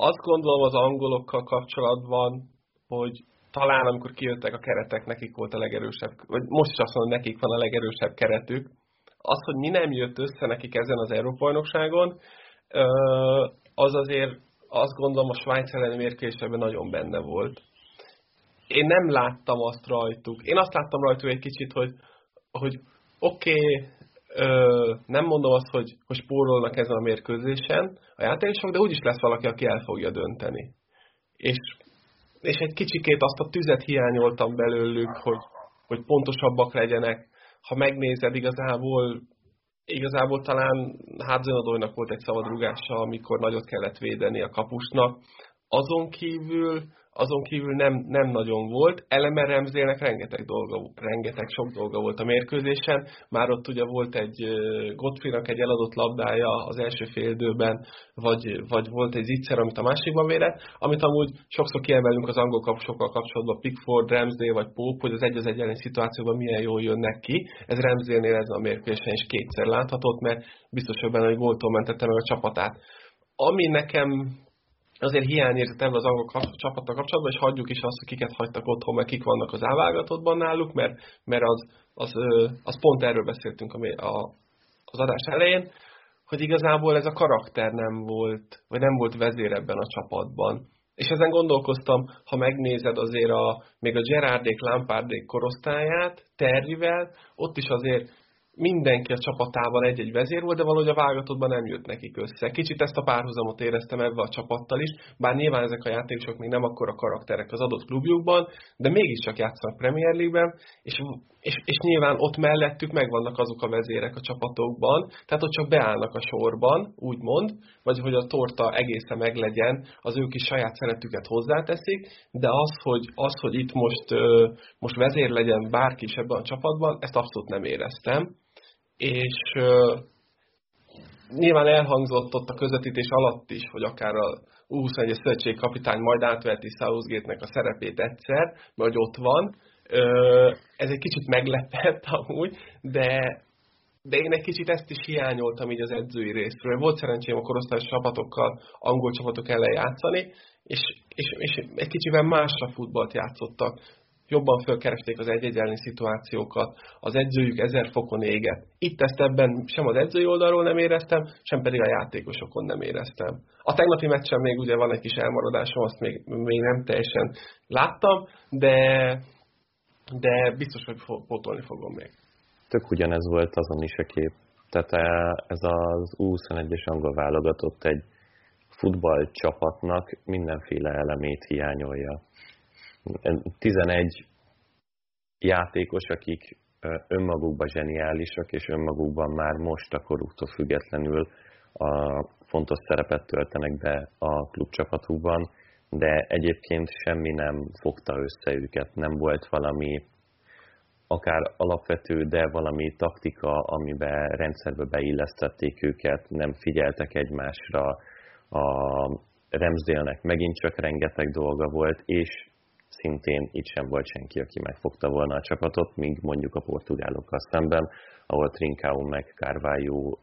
azt gondolom az angolokkal kapcsolatban, hogy talán amikor kijöttek a keretek, nekik volt a legerősebb, vagy most is azt mondom, nekik van a legerősebb keretük. Az, hogy mi nem jött össze nekik ezen az Európa-bajnokságon, az azért azt gondolom a Svájc elleni mérkőzésben nagyon benne volt. Én nem láttam azt rajtuk. Én azt láttam rajtuk egy kicsit, hogy, hogy oké, okay, nem mondom azt, hogy, hogy spórolnak ezen a mérkőzésen a játékosok, de úgyis lesz valaki, aki el fogja dönteni. És, és egy kicsikét azt a tüzet hiányoltam belőlük, hogy, hogy pontosabbak legyenek. Ha megnézed, igazából igazából talán Hádzenadóinak volt egy szabad rúgása, amikor nagyot kellett védeni a kapusnak. Azon kívül azon kívül nem, nem nagyon volt. Eleme Remzélnek rengeteg, dolga, rengeteg sok dolga volt a mérkőzésen. Már ott ugye volt egy Gottfriednak egy eladott labdája az első féldőben, vagy, vagy volt egy zicser, amit a másikban védett, amit amúgy sokszor kiemelünk az angol kapusokkal kapcsolatban, Pickford, Ramsdale vagy Pope, hogy az egy az egy szituációban milyen jól jönnek ki. Ez Ramsdale-nél ez a mérkőzésen is kétszer láthatott, mert biztos, hogy benne, hogy góltól mentette meg a csapatát. Ami nekem azért hiányérzet ebből az angol csapattal kapcsolatban, és hagyjuk is azt, hogy kiket hagytak otthon, mert kik vannak az elvágatottban náluk, mert, mert az, az, az pont erről beszéltünk a, a, az adás elején, hogy igazából ez a karakter nem volt, vagy nem volt vezér ebben a csapatban. És ezen gondolkoztam, ha megnézed azért a, még a Gerardék, Lampardék korosztályát, Terrivel, ott is azért mindenki a csapatában egy-egy vezér volt, de valahogy a válogatottban nem jött nekik össze. Kicsit ezt a párhuzamot éreztem ebbe a csapattal is, bár nyilván ezek a játékosok még nem akkora karakterek az adott klubjukban, de mégiscsak játszanak Premier League-ben, és, és, és nyilván ott mellettük megvannak azok a vezérek a csapatokban, tehát ott csak beállnak a sorban, úgymond, vagy hogy a torta egészen meglegyen, az ők is saját szeretüket hozzáteszik, de az, hogy, az, hogy itt most, most vezér legyen bárki is ebben a csapatban, ezt abszolút nem éreztem és uh, nyilván elhangzott ott a közvetítés alatt is, hogy akár a U21 szövetség kapitány majd átveheti Southgate-nek a szerepét egyszer, vagy ott van. Uh, ez egy kicsit meglepett [laughs] amúgy, de, de én egy kicsit ezt is hiányoltam így az edzői részről. Volt szerencsém a korosztályos csapatokkal, angol csapatok ellen játszani, és, és, és egy kicsivel másra futballt játszottak jobban fölkeresték az egy-egy szituációkat, az edzőjük ezer fokon éget. Itt ezt ebben sem az edzői oldalról nem éreztem, sem pedig a játékosokon nem éreztem. A tegnapi meccsen még ugye van egy kis elmaradásom, azt még, még nem teljesen láttam, de, de biztos, hogy pótolni fogom még. Tök ugyanez volt azon is a kép. Tehát eh, ez az U21-es angol válogatott egy futballcsapatnak mindenféle elemét hiányolja 11 játékos, akik önmagukban zseniálisak, és önmagukban már most a koruktól függetlenül a fontos szerepet töltenek be a klubcsapatukban, de egyébként semmi nem fogta össze őket, nem volt valami akár alapvető, de valami taktika, amiben rendszerbe beillesztették őket, nem figyeltek egymásra, a Remzdélnek megint csak rengeteg dolga volt, és szintén itt sem volt senki, aki megfogta volna a csapatot, míg mondjuk a portugálokkal szemben, ahol Trincao meg Carvalho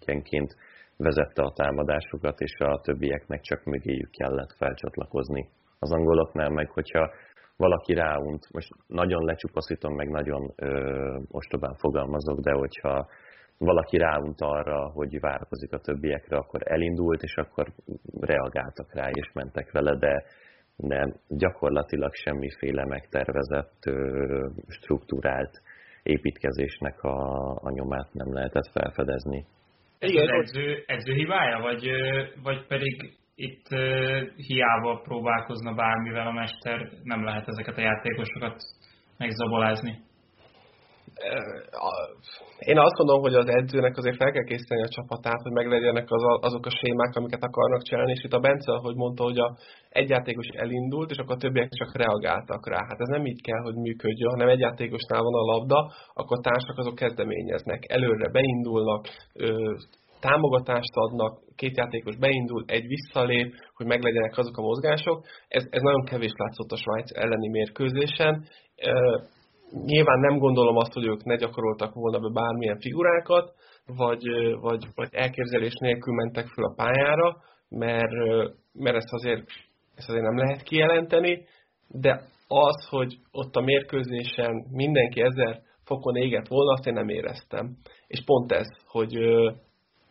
egyenként vezette a támadásokat, és a többieknek csak mögéjük kellett felcsatlakozni. Az angoloknál meg, hogyha valaki ráunt, most nagyon lecsupaszítom, meg nagyon ö, ostobán fogalmazok, de hogyha valaki ráunt arra, hogy várakozik a többiekre, akkor elindult, és akkor reagáltak rá, és mentek vele, de de gyakorlatilag semmiféle megtervezett, struktúrált építkezésnek a, a nyomát nem lehetett felfedezni. Igen, ez edző, edző hibája, vagy, vagy pedig itt hiába próbálkozna bármivel a mester, nem lehet ezeket a játékosokat megzabolázni. Én azt gondolom, hogy az edzőnek azért fel kell készíteni a csapatát, hogy meglegyenek az azok a sémák, amiket akarnak csinálni, és itt a Bence, ahogy mondta, hogy a egy játékos elindult, és akkor a többiek csak reagáltak rá. Hát ez nem így kell, hogy működjön, hanem egy játékosnál van a labda, akkor a társak azok kezdeményeznek, előre beindulnak, támogatást adnak, két játékos beindul, egy visszalép, hogy meglegyenek azok a mozgások. Ez, ez nagyon kevés látszott a Svájc elleni mérkőzésen. Nyilván nem gondolom azt, hogy ők ne gyakoroltak volna be bármilyen figurákat, vagy, vagy, vagy elképzelés nélkül mentek fel a pályára, mert, mert ezt, azért, ezt azért nem lehet kijelenteni, de az, hogy ott a mérkőzésen mindenki ezer fokon égett volna, azt én nem éreztem. És pont ez, hogy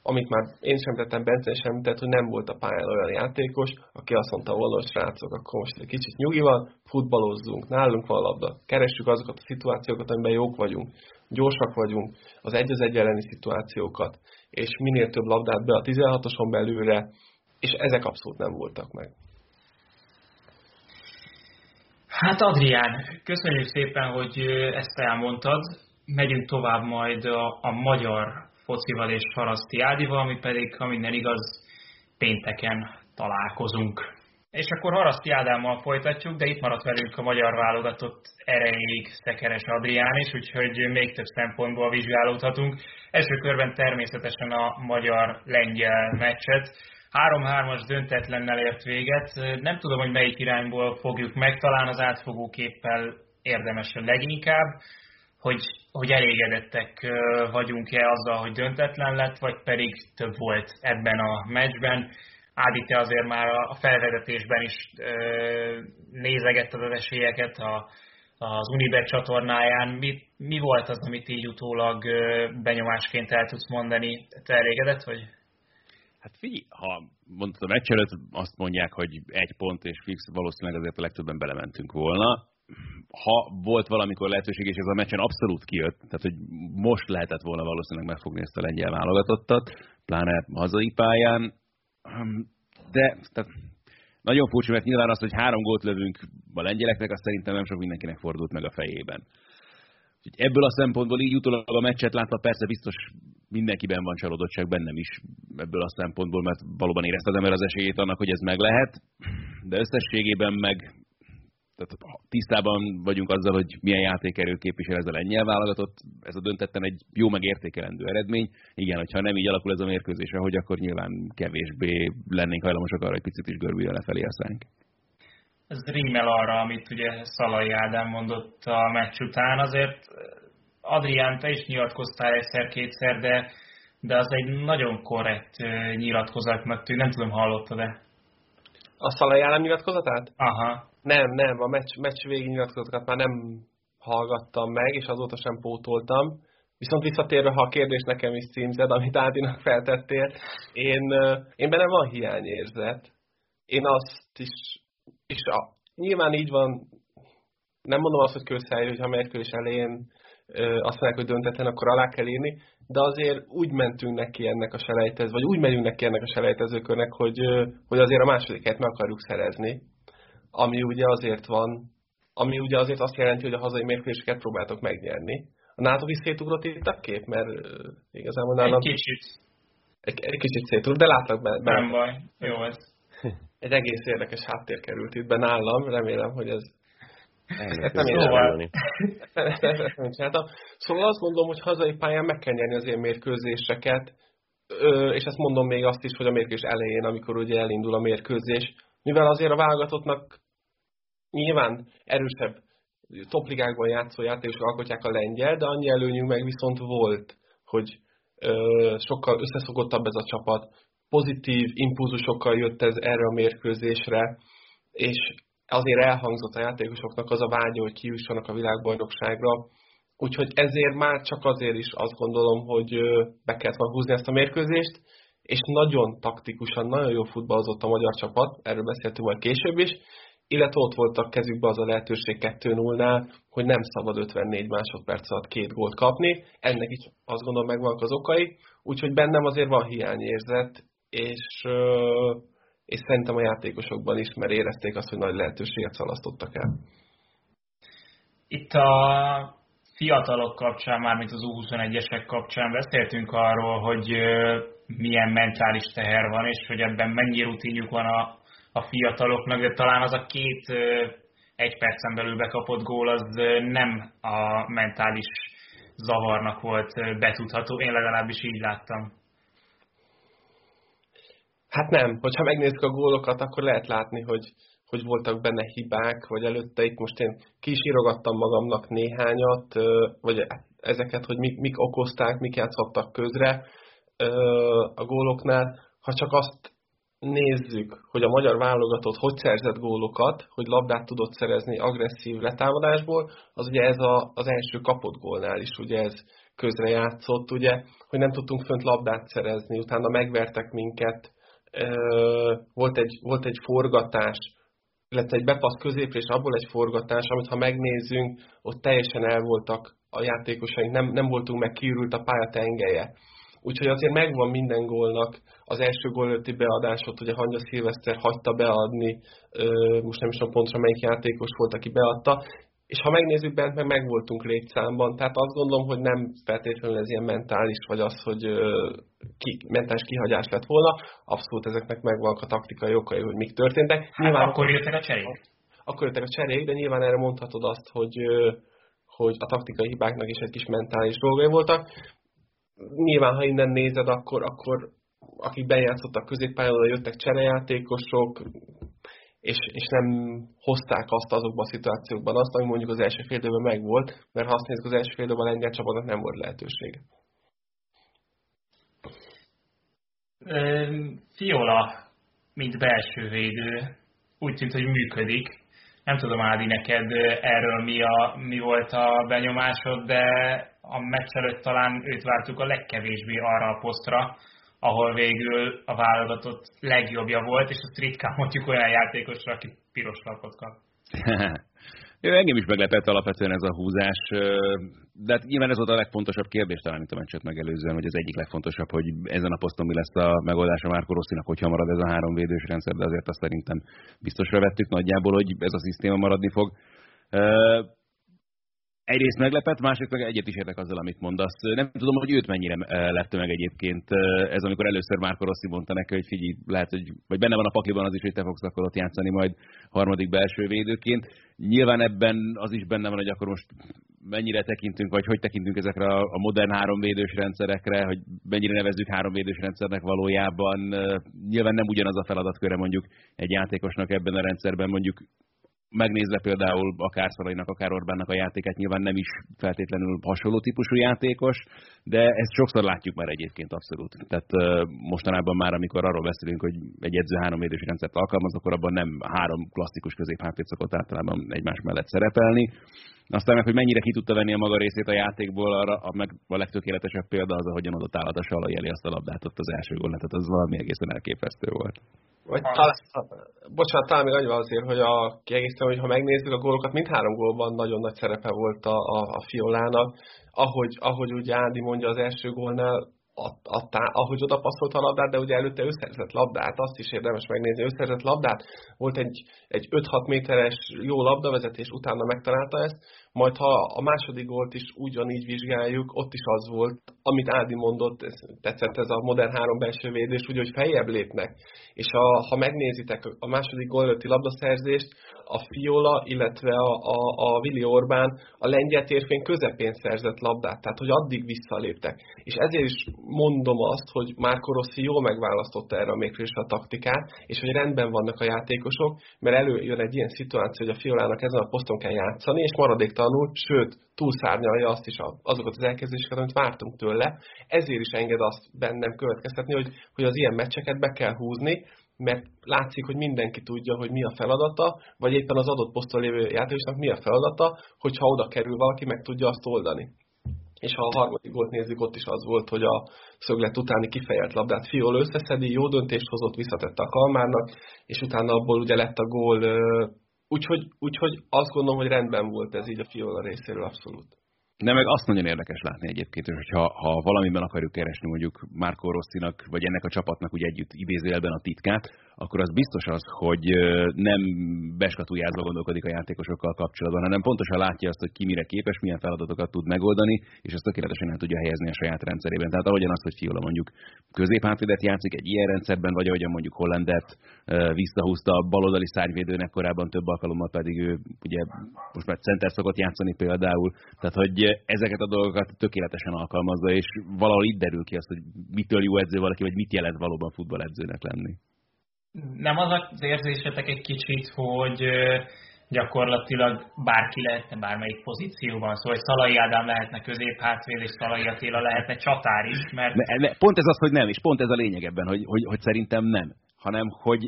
amit már én sem tettem, Bence sem tett, hogy nem volt a pályán olyan játékos, aki azt mondta volna, hogy srácok, akkor most egy kicsit nyugi van, futballozzunk, nálunk van labda, keressük azokat a szituációkat, amiben jók vagyunk, gyorsak vagyunk, az egy az egy elleni szituációkat, és minél több labdát be a 16-oson belülre, és ezek abszolút nem voltak meg. Hát Adrián, köszönjük szépen, hogy ezt elmondtad. Megyünk tovább majd a, a magyar focival és Haraszti Ádival, ami pedig, ha minden igaz, pénteken találkozunk. És akkor Haraszti Ádámmal folytatjuk, de itt maradt velünk a magyar válogatott erejéig Szekeres Adrián is, úgyhogy még több szempontból vizsgálódhatunk. Első körben természetesen a magyar-lengyel meccset. 3-3-as döntetlennel ért véget. Nem tudom, hogy melyik irányból fogjuk meg, talán az átfogó képpel érdemes leginkább hogy, hogy elégedettek vagyunk-e azzal, hogy döntetlen lett, vagy pedig több volt ebben a meccsben. Ádi, te azért már a felvezetésben is nézegetted az esélyeket a, az Unibet csatornáján. Mi, mi volt az, amit így utólag benyomásként el tudsz mondani? Te elégedett vagy? Hát figyelj, ha mondtad a meccs előtt, azt mondják, hogy egy pont és fix, valószínűleg azért a legtöbben belementünk volna ha volt valamikor lehetőség, és ez a meccsen abszolút kijött, tehát hogy most lehetett volna valószínűleg megfogni ezt a lengyel válogatottat, pláne hazai pályán, de tehát nagyon furcsa, mert nyilván az, hogy három gólt lövünk a lengyeleknek, azt szerintem nem sok mindenkinek fordult meg a fejében. Úgyhogy ebből a szempontból így utólag a meccset látva persze biztos mindenkiben van csalódottság, bennem is ebből a szempontból, mert valóban érezte az ember az esélyét annak, hogy ez meg lehet, de összességében meg tehát tisztában vagyunk azzal, hogy milyen játékerő képvisel ez a lengyel válogatott, ez a döntetten egy jó megértékelendő eredmény. Igen, hogyha nem így alakul ez a mérkőzés, hogy akkor nyilván kevésbé lennénk hajlamosak arra, hogy picit is görbüljön lefelé a szánk. Ez rímel arra, amit ugye Szalai Ádám mondott a meccs után. Azért Adrián, te is nyilatkoztál egyszer-kétszer, de, de az egy nagyon korrekt nyilatkozatnak tűnik. Nem tudom, hallottad-e? A Szalai Ádám nyilatkozatát? Aha. Nem, nem, a meccs, meccs végig nyilatkozatokat már nem hallgattam meg, és azóta sem pótoltam. Viszont visszatérve, ha a kérdés nekem is címzed, amit Ádinak feltettél, én, én bennem van hiányérzet. Én azt is, és a, nyilván így van, nem mondom azt, hogy közhely, hogy ha mérkőzés elején azt mondják, hogy döntetlen, akkor alá kell írni, de azért úgy mentünk neki ennek a selejtező, vagy úgy megyünk neki ennek a selejtezőkörnek, hogy, hogy azért a másodiket meg akarjuk szerezni ami ugye azért van, ami ugye azért azt jelenti, hogy a hazai mérkőzéseket próbáltok megnyerni. A NATO is szétugrott itt a kép, mert igazából nálam... Egy kicsit. Egy, egy kicsit szétugrott, de látlak be. be. Nem baj, jó ez. [laughs] Egy egész érdekes háttér került itt be nálam, remélem, hogy ez... Ezt nem szóval... Szóval azt mondom, hogy hazai pályán meg kell nyerni az ilyen mérkőzéseket, és ezt mondom még azt is, hogy a mérkőzés elején, amikor ugye elindul a mérkőzés, mivel azért a válogatottnak nyilván erősebb topligákban játszó játékosok alkotják a lengyel, de annyi előnyünk meg viszont volt, hogy ö, sokkal összeszokottabb ez a csapat, pozitív impulzusokkal jött ez erre a mérkőzésre, és azért elhangzott a játékosoknak az a vágya, hogy kiussanak a világbajnokságra, úgyhogy ezért már csak azért is azt gondolom, hogy be kellett volna húzni ezt a mérkőzést, és nagyon taktikusan, nagyon jó futballozott a magyar csapat, erről beszéltünk majd később is, illetve ott voltak kezükbe az a lehetőség 2-0-nál, hogy nem szabad 54 másodperc alatt két gólt kapni, ennek is azt gondolom megvannak az okai, úgyhogy bennem azért van hiányérzet, és, és szerintem a játékosokban is, mert érezték azt, hogy nagy lehetőséget szalasztottak el. Itt a fiatalok kapcsán, mármint az U21-esek kapcsán beszéltünk arról, hogy milyen mentális teher van, és hogy ebben mennyi rutinjuk van a, a fiataloknak, de talán az a két egy percen belül bekapott gól az nem a mentális zavarnak volt betudható, én legalábbis így láttam. Hát nem, hogyha megnézzük a gólokat, akkor lehet látni, hogy, hogy voltak benne hibák, vagy előtte itt most én ki is írogattam magamnak néhányat, vagy ezeket, hogy mik, mik okozták, mik játszhattak közre a góloknál. Ha csak azt nézzük, hogy a magyar válogatott hogy szerzett gólokat, hogy labdát tudott szerezni agresszív letámadásból, az ugye ez a, az első kapott gólnál is ugye ez közrejátszott, ugye, hogy nem tudtunk fönt labdát szerezni, utána megvertek minket, volt egy, volt egy forgatás, illetve egy bepasz középre, és abból egy forgatás, amit ha megnézzünk, ott teljesen el voltak a játékosaink, nem, nem voltunk meg, kiürült a pálya tengelye. Úgyhogy azért megvan minden gólnak az első gól előtti beadásot, ugye Hangya Szilveszter hagyta beadni, most nem is tudom pontosan melyik játékos volt, aki beadta, és ha megnézzük bent, meg megvoltunk létszámban, tehát azt gondolom, hogy nem feltétlenül ez ilyen mentális, vagy az, hogy ki, mentális kihagyás lett volna, abszolút ezeknek megvannak a taktikai okai, hogy mik történtek. Hát nyilván, akkor jöttek a cserék. Akkor jöttek a cserék, de nyilván erre mondhatod azt, hogy, hogy a taktikai hibáknak is egy kis mentális dolgai voltak. Nyilván, ha innen nézed, akkor, akkor akik bejátszottak középpályára, jöttek cserejátékosok, és, és nem hozták azt azokban a szituációkban azt, ami mondjuk az első fél időben megvolt, mert ha azt nézzük, az első fél időben a lengyel csapatnak nem volt lehetősége. Fiola, mint belső védő, úgy tűnt, hogy működik. Nem tudom, Ádi, neked erről mi, a, mi volt a benyomásod, de a meccs előtt talán őt vártuk a legkevésbé arra a posztra, ahol végül a válogatott legjobbja volt, és a ritkán mondjuk olyan játékosra, aki piros lapot kap. [laughs] Ő engem is meglepett alapvetően ez a húzás, de hát nyilván ez volt a legfontosabb kérdés talán itt a meccset megelőzően, hogy az egyik legfontosabb, hogy ezen a poszton mi lesz a megoldása Márko Rosszinak, hogyha marad ez a három védős rendszer, de azért azt szerintem biztosra vettük nagyjából, hogy ez a szisztéma maradni fog egyrészt meglepett, másrészt meg egyet is értek azzal, amit mondasz. Nem tudom, hogy őt mennyire eh, lett meg egyébként eh, ez, amikor először Márko Rossi mondta neki, hogy figyelj, lehet, hogy vagy benne van a pakliban az is, hogy te fogsz akkor ott játszani majd harmadik belső védőként. Nyilván ebben az is benne van, hogy akkor most mennyire tekintünk, vagy hogy tekintünk ezekre a modern háromvédős rendszerekre, hogy mennyire nevezzük háromvédős rendszernek valójában. Eh, nyilván nem ugyanaz a feladatköre mondjuk egy játékosnak ebben a rendszerben, mondjuk megnézve például akár Szalainak, akár Orbánnak a játékát, nyilván nem is feltétlenül hasonló típusú játékos, de ezt sokszor látjuk már egyébként abszolút. Tehát mostanában már, amikor arról beszélünk, hogy egy edző három védős rendszert alkalmaz, akkor abban nem három klasszikus középhátvéd szokott általában egymás mellett szerepelni. Aztán meg, hogy mennyire ki tudta venni a maga részét a játékból, arra a, meg a legtökéletesebb példa az, ahogyan adott állat a Salai elé azt a labdát ott az első gól, tehát az valami egészen elképesztő volt. Vagy talán, bocsánat, talán még annyival azért, hogy a kiegészítő, hogy ha megnézzük a gólokat, mindhárom gólban nagyon nagy szerepe volt a, a, a Fiolának. Ahogy, ahogy ugye Ádi mondja az első gólnál, adtá, ahogy oda passzolt a labdát, de ugye előtte összerzett labdát, azt is érdemes megnézni, összerzett labdát, volt egy, egy 5-6 méteres jó labdavezetés, utána megtalálta ezt, majd ha a második gólt is ugyanígy vizsgáljuk, ott is az volt, amit Ádi mondott, ez, tetszett ez a modern három belső védés, úgy, hogy feljebb lépnek. És a, ha megnézitek a második gól előtti labdaszerzést, a Fiola, illetve a, a, a Vili Orbán a lengyel térfén közepén szerzett labdát, tehát hogy addig visszaléptek. És ezért is mondom azt, hogy Márko Rossi jól megválasztotta erre a mérkőzésre a taktikát, és hogy rendben vannak a játékosok, mert előjön egy ilyen szituáció, hogy a Fiolának ezen a poszton kell játszani, és maradéktalanul, sőt, túlszárnyalja azt is azokat az elkezdéseket, amit vártunk tőle. Ezért is enged azt bennem következtetni, hogy, hogy az ilyen meccseket be kell húzni, mert látszik, hogy mindenki tudja, hogy mi a feladata, vagy éppen az adott poszton lévő játékosnak mi a feladata, hogyha oda kerül valaki, meg tudja azt oldani. És ha a harmadik gólt nézzük, ott is az volt, hogy a szöglet utáni kifejelt labdát Fiol összeszedi, jó döntést hozott, visszatette a Kalmárnak, és utána abból ugye lett a gól. Úgyhogy, úgyhogy azt gondolom, hogy rendben volt ez így a Fiola részéről abszolút. De meg azt nagyon érdekes látni egyébként, hogy ha, ha valamiben akarjuk keresni mondjuk Márko Rosszinak, vagy ennek a csapatnak ugye együtt idézőjelben a titkát, akkor az biztos az, hogy nem beskatujázva gondolkodik a játékosokkal kapcsolatban, hanem pontosan látja azt, hogy ki mire képes, milyen feladatokat tud megoldani, és ezt tökéletesen el tudja helyezni a saját rendszerében. Tehát ahogyan azt, hogy Fiola mondjuk középhátvédet játszik egy ilyen rendszerben, vagy ahogyan mondjuk Hollandet visszahúzta a baloldali szárnyvédőnek korábban több alkalommal pedig ő ugye most már center szokott játszani például. Tehát, hogy ezeket a dolgokat tökéletesen alkalmazza, és valahol itt derül ki azt, hogy mitől jó edző valaki, vagy mit jelent valóban futballedzőnek lenni. Nem az az érzésetek egy kicsit, hogy gyakorlatilag bárki lehetne bármelyik pozícióban. Szóval, hogy Szalai Ádám lehetne középhátvéd, és Szalai Attila lehetne csatár is, mert... Ne, ne, pont ez az, hogy nem, és pont ez a lényeg ebben, hogy, hogy, hogy szerintem nem. Hanem, hogy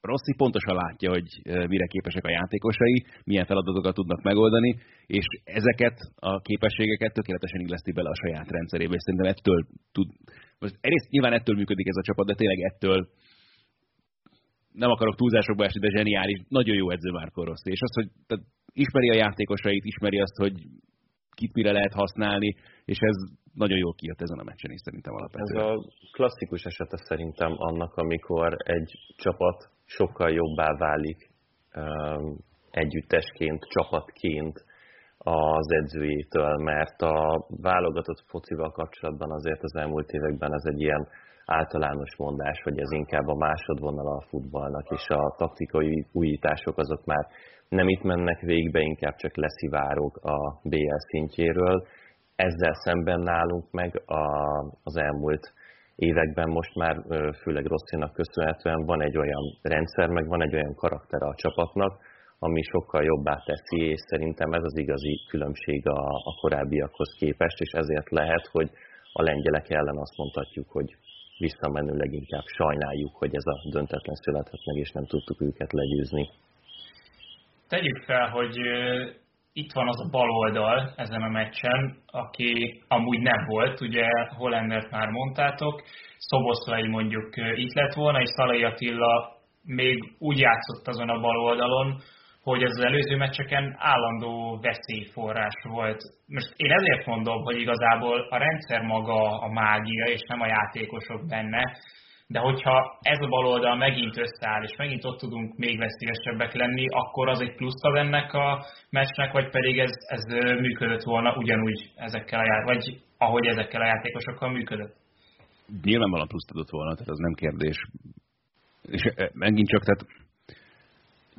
Rossi pontosan látja, hogy mire képesek a játékosai, milyen feladatokat tudnak megoldani, és ezeket a képességeket tökéletesen illeszti bele a saját rendszerébe, és szerintem ettől tud... Most egyrészt nyilván ettől működik ez a csapat, de tényleg ettől nem akarok túlzásokba esni, de zseniális, nagyon jó edző már Rossi. És az, hogy tehát ismeri a játékosait, ismeri azt, hogy kit mire lehet használni, és ez nagyon jól kijött ezen a meccsen is szerintem alapvetően. Ez a klasszikus esete szerintem annak, amikor egy csapat sokkal jobbá válik együttesként, csapatként az edzőjétől, mert a válogatott focival kapcsolatban azért az elmúlt években ez egy ilyen általános mondás, hogy ez inkább a másodvonal a futballnak, és a taktikai újítások azok már nem itt mennek végbe, inkább csak leszivárok a BL szintjéről. Ezzel szemben nálunk meg a, az elmúlt években most már, főleg Rosszinak köszönhetően van egy olyan rendszer, meg van egy olyan karakter a csapatnak, ami sokkal jobbá teszi, és szerintem ez az igazi különbség a, a korábbiakhoz képest, és ezért lehet, hogy a lengyelek ellen azt mondhatjuk, hogy visszamenőleg inkább sajnáljuk, hogy ez a döntetlen született meg, és nem tudtuk őket legyőzni. Tegyük fel, hogy itt van az a bal oldal ezen a meccsen, aki amúgy nem volt, ugye Hollendert már mondtátok, Szoboszlai mondjuk itt lett volna, és Szalai Attila még úgy játszott azon a bal oldalon, hogy ez az előző meccseken állandó veszélyforrás volt. Most én ezért mondom, hogy igazából a rendszer maga a mágia, és nem a játékosok benne, de hogyha ez a baloldal megint összeáll, és megint ott tudunk még veszélyesebbek lenni, akkor az egy plusz ad ennek a meccsnek, vagy pedig ez, ez működött volna ugyanúgy ezekkel a jár, vagy ahogy ezekkel a játékosokkal működött? Nyilvánvalóan plusz adott volna, tehát az nem kérdés. És megint csak, tehát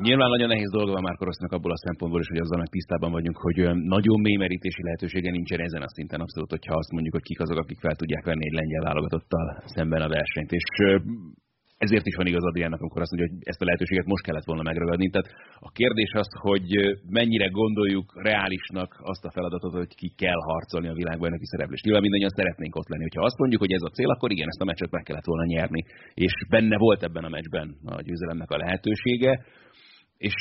Nyilván nagyon nehéz dolga van már Rossznak abból a szempontból is, hogy azzal meg tisztában vagyunk, hogy nagyon mély merítési lehetősége nincsen ezen a szinten abszolút, hogyha azt mondjuk, hogy kik azok, akik fel tudják venni egy lengyel válogatottal szemben a versenyt. És ezért is van igaz Adriának, amikor azt mondja, hogy ezt a lehetőséget most kellett volna megragadni. Tehát a kérdés az, hogy mennyire gondoljuk reálisnak azt a feladatot, hogy ki kell harcolni a világbajnoki szereplést. Nyilván mindannyian szeretnénk ott lenni. Ha azt mondjuk, hogy ez a cél, akkor igen, ezt a meccset meg kellett volna nyerni. És benne volt ebben a meccsben a győzelemnek a lehetősége és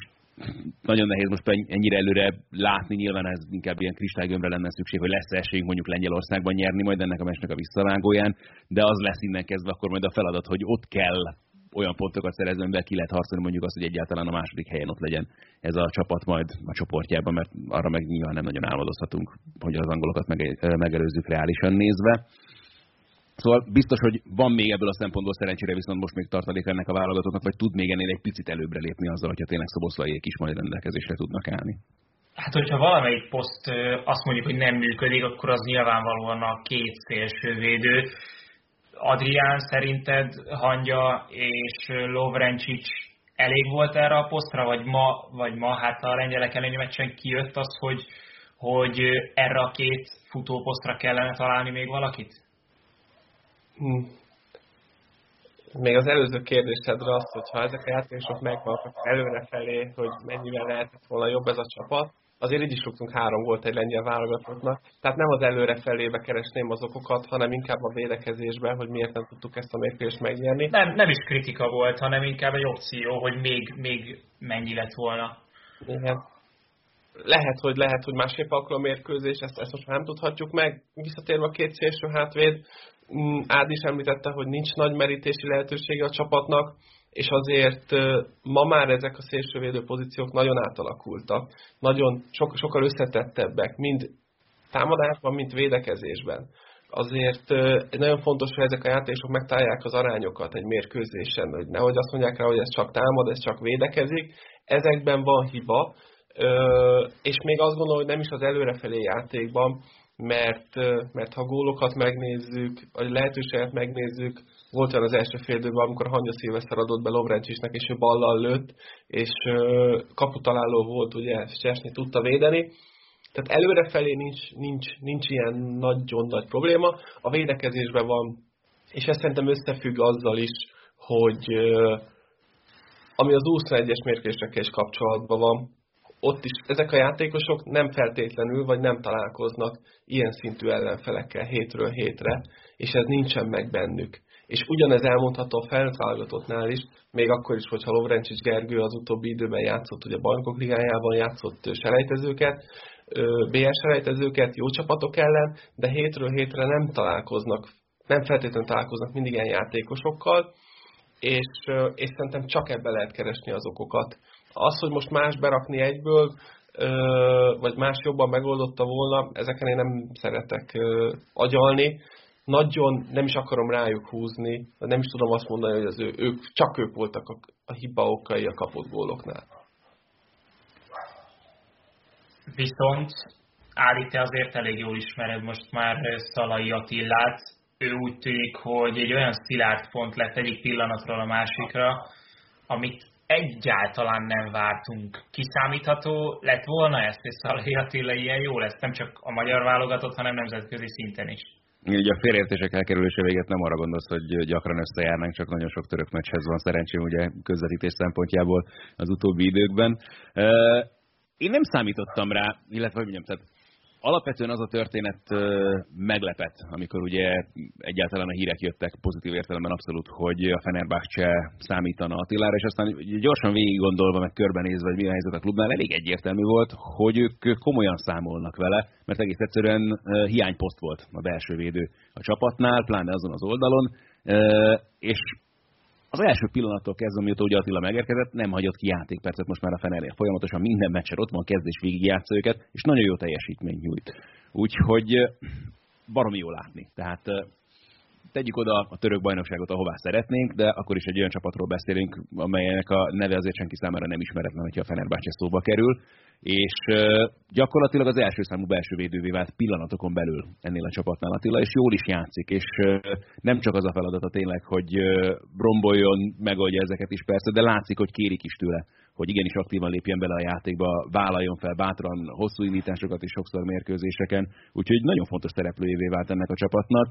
nagyon nehéz most ennyire előre látni, nyilván ez inkább ilyen kristálygömbre lenne szükség, hogy lesz esélyünk mondjuk Lengyelországban nyerni majd ennek a meccsnek a visszavágóján, de az lesz innen kezdve akkor majd a feladat, hogy ott kell olyan pontokat szerezni, amivel ki lehet harcolni mondjuk azt, hogy egyáltalán a második helyen ott legyen ez a csapat majd a csoportjában, mert arra meg nyilván nem nagyon álmodozhatunk, hogy az angolokat megelőzzük reálisan nézve. Szóval biztos, hogy van még ebből a szempontból szerencsére viszont most még tartalék ennek a válogatottnak, vagy tud még ennél egy picit előbbre lépni azzal, hogyha tényleg szoboszlaiék is majd rendelkezésre tudnak állni. Hát, hogyha valamelyik poszt azt mondjuk, hogy nem működik, akkor az nyilvánvalóan a két szélsővédő. Adrián szerinted Hangya és Lovrencsics elég volt erre a posztra, vagy ma, vagy ma hát a lengyelek elleni meccsen kijött az, hogy, hogy erre a két futóposztra kellene találni még valakit? Hm. Még az előző kérdésedre azt, hogy ha ezek a játékosok megvannak előrefelé, hogy mennyivel lehetett volna jobb ez a csapat, azért így is rúgtunk három volt egy lengyel válogatottnak. Tehát nem az előrefelébe keresném az okokat, hanem inkább a védekezésben, hogy miért nem tudtuk ezt a mérkőzést megnyerni. Nem, nem is kritika volt, hanem inkább egy opció, hogy még, még mennyi lett volna. Igen. Lehet, hogy lehet, hogy másképp alakul a mérkőzés, ezt, ezt most nem tudhatjuk meg. Visszatérve a két szélső hátvéd, Ád is említette, hogy nincs nagy merítési lehetősége a csapatnak, és azért ma már ezek a szélsővédő pozíciók nagyon átalakultak, nagyon so, sokkal összetettebbek, mind támadásban, mint védekezésben. azért nagyon fontos, hogy ezek a játékosok megtalálják az arányokat egy mérkőzésen, hogy nehogy azt mondják rá, hogy ez csak támad, ez csak védekezik. Ezekben van hiba, és még azt gondolom, hogy nem is az előrefelé játékban, mert, mert ha gólokat megnézzük, vagy lehetőséget megnézzük, volt olyan az első fél időben, amikor a Hangya Szilveszter adott be Lovrencsisnek, és ő ballal lőtt, és kaputaláló volt, ugye Sesni tudta védeni. Tehát előrefelé nincs, nincs, nincs ilyen nagyon nagy probléma. A védekezésben van, és ez szerintem összefügg azzal is, hogy ami az 21-es mérkőzésekkel is kapcsolatban van, ott is ezek a játékosok nem feltétlenül, vagy nem találkoznak ilyen szintű ellenfelekkel hétről hétre, és ez nincsen meg bennük. És ugyanez elmondható a felválogatottnál is, még akkor is, hogyha Lovrencsics Gergő az utóbbi időben játszott, ugye a Bankok Ligájában játszott selejtezőket, BS selejtezőket jó csapatok ellen, de hétről hétre nem találkoznak, nem feltétlenül találkoznak mindig ilyen játékosokkal, és, és szerintem csak ebbe lehet keresni az okokat. Az, hogy most más berakni egyből, vagy más jobban megoldotta volna, ezeken én nem szeretek agyalni. Nagyon nem is akarom rájuk húzni, nem is tudom azt mondani, hogy az ő, ők, csak ők voltak a, a hiba okai a kapott góloknál. Viszont Ádi, te azért elég jól ismered most már Szalai Attillát. Ő úgy tűnik, hogy egy olyan szilárd pont lett egyik pillanatról a másikra, amit egyáltalán nem vártunk. Kiszámítható lett volna ezt, hogy Szalai Attila ilyen jó lesz, nem csak a magyar válogatott, hanem nemzetközi szinten is. Ugye a félértések elkerülése véget nem arra gondolsz, hogy gyakran összejárnánk, csak nagyon sok török meccshez van szerencsém ugye közvetítés szempontjából az utóbbi időkben. Én nem számítottam rá, illetve hogy mondjam, tehát alapvetően az a történet meglepett, amikor ugye egyáltalán a hírek jöttek pozitív értelemben abszolút, hogy a Fenerbahce számítana Attilára, és aztán gyorsan végig gondolva, meg körbenézve, hogy mi a helyzet a klubnál, elég egyértelmű volt, hogy ők komolyan számolnak vele, mert egész egyszerűen hiányposzt volt a belső védő a csapatnál, pláne azon az oldalon, és az első pillanattól kezdve, mióta ugye Attila megérkezett, nem hagyott ki játékpercet most már a Fenernél. Folyamatosan minden meccsen ott van, kezdés végig játszó őket, és nagyon jó teljesítményt nyújt. Úgyhogy baromi jó látni. Tehát tegyük oda a török bajnokságot, ahová szeretnénk, de akkor is egy olyan csapatról beszélünk, amelynek a neve azért senki számára nem ismeretlen, hogyha a Fenerbahce szóba kerül. És gyakorlatilag az első számú belső védővé vált pillanatokon belül ennél a csapatnál Attila, és jól is játszik, és nem csak az a feladata tényleg, hogy romboljon, megoldja ezeket is persze, de látszik, hogy kérik is tőle, hogy igenis aktívan lépjen bele a játékba, vállaljon fel bátran hosszú indításokat is sokszor mérkőzéseken, úgyhogy nagyon fontos szereplőjévé vált ennek a csapatnak.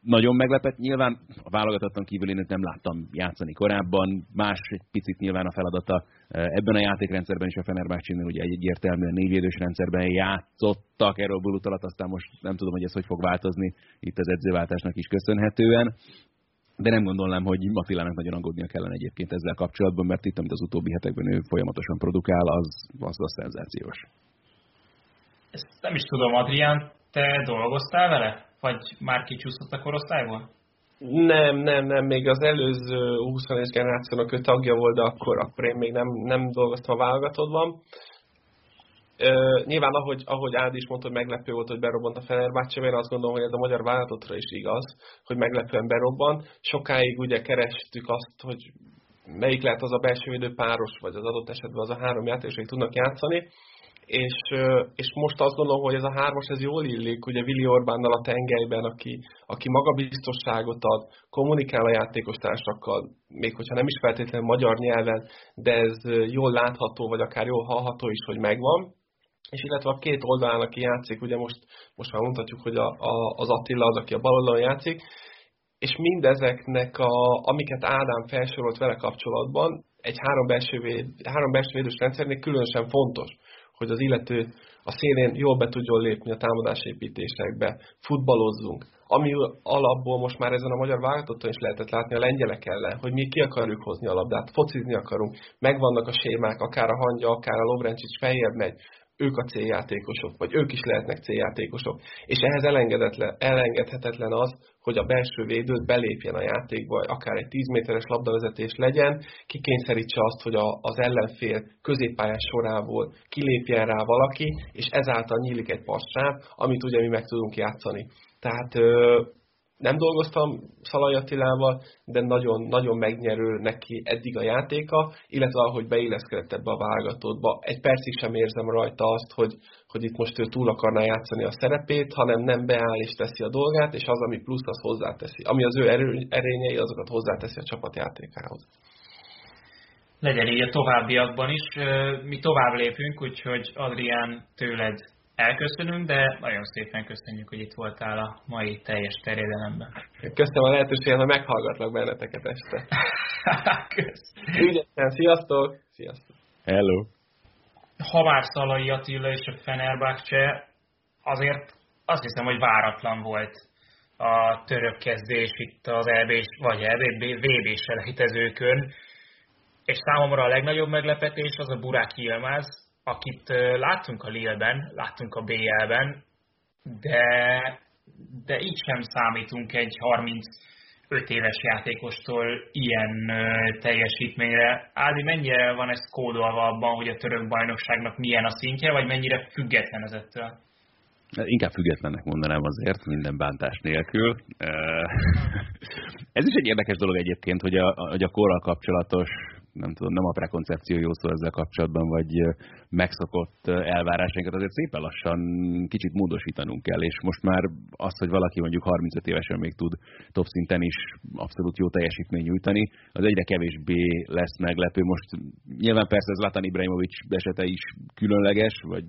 Nagyon meglepett, nyilván a válogatottan kívül én nem láttam játszani korábban, más egy picit nyilván a feladata ebben a játékrendszerben is a Fenerbahce-nél ugye egy egyértelműen négyvédős rendszerben játszottak erről Bulut alatt, aztán most nem tudom, hogy ez hogy fog változni itt az edzőváltásnak is köszönhetően. De nem gondolnám, hogy Matilának nagyon aggódnia kellene egyébként ezzel kapcsolatban, mert itt, amit az utóbbi hetekben ő folyamatosan produkál, az, az a szenzációs. Ezt nem is tudom, Adrián, te dolgoztál vele? Vagy már kicsúszott a korosztályból? Nem, nem, nem, még az előző 21 generációnak ő tagja volt, de akkor, akkor én még nem, nem dolgoztam a válogatottban. Uh, nyilván, ahogy, ahogy Ádi is mondta, hogy meglepő volt, hogy berobbant a Fenerbahce, én azt gondolom, hogy ez a magyar vállalatottra is igaz, hogy meglepően berobban. Sokáig ugye kerestük azt, hogy melyik lehet az a belső védő páros, vagy az adott esetben az a három játékos, akik tudnak játszani és, és most azt gondolom, hogy ez a hármas ez jól illik, ugye Vili Orbánnal a tengelyben, aki, aki magabiztosságot ad, kommunikál a játékostársakkal, még hogyha nem is feltétlenül magyar nyelven, de ez jól látható, vagy akár jól hallható is, hogy megvan. És illetve a két oldalán, aki játszik, ugye most, most már mondhatjuk, hogy a, a, az Attila az, aki a bal oldalon játszik, és mindezeknek, a, amiket Ádám felsorolt vele kapcsolatban, egy három belső, véd, három belső védős rendszernél különösen fontos hogy az illető a szélén jól be tudjon lépni a támadásépítésekbe, futballozzunk. Ami alapból most már ezen a magyar válogatottan is lehetett látni a lengyelek ellen, hogy mi ki akarjuk hozni a labdát, focizni akarunk, megvannak a sémák, akár a hangya, akár a Lovrencsics feljebb megy, ők a céljátékosok, vagy ők is lehetnek céljátékosok. És ehhez elengedhetetlen az, hogy a belső védő belépjen a játékba, akár egy 10 méteres labdavezetés legyen, kikényszerítse azt, hogy a, az ellenfél középpályás sorából kilépjen rá valaki, és ezáltal nyílik egy passáv, amit ugye mi meg tudunk játszani. Tehát nem dolgoztam Szalai Attilával, de nagyon, nagyon megnyerő neki eddig a játéka, illetve ahogy beilleszkedett ebbe a válogatódba. Egy percig sem érzem rajta azt, hogy, hogy itt most ő túl akarná játszani a szerepét, hanem nem beáll és teszi a dolgát, és az, ami plusz, az hozzáteszi. Ami az ő erő, erényei, azokat hozzáteszi a csapatjátékához. Legyen így a továbbiakban is. Mi tovább lépünk, úgyhogy Adrián tőled elköszönünk, de nagyon szépen köszönjük, hogy itt voltál a mai teljes terjedelemben. Köszönöm a lehetőséget, hogy meghallgatlak benneteket este. [laughs] Ügyesen, sziasztok! Sziasztok! Hello! Ha már Szalai Attila és a Fenerbahce, azért azt hiszem, hogy váratlan volt a török kezdés itt az EB, vagy EB, VB selejtezőkön, és számomra a legnagyobb meglepetés az a Burák Yilmaz, akit láttunk a Lille-ben, láttunk a BL-ben, de, de így sem számítunk egy 35 éves játékostól ilyen teljesítményre. Ádi, mennyire van ez kódolva abban, hogy a török bajnokságnak milyen a szintje, vagy mennyire független ez ettől? Inkább függetlennek mondanám azért, minden bántás nélkül. [laughs] Ez is egy érdekes dolog egyébként, hogy a, hogy a korral kapcsolatos nem tudom, nem a prekoncepció jó szó ezzel kapcsolatban, vagy megszokott elvárásainkat azért szépen lassan kicsit módosítanunk kell, és most már az, hogy valaki mondjuk 35 évesen még tud top szinten is abszolút jó teljesítmény nyújtani, az egyre kevésbé lesz meglepő. Most nyilván persze Zlatan Ibrahimovic esete is különleges, vagy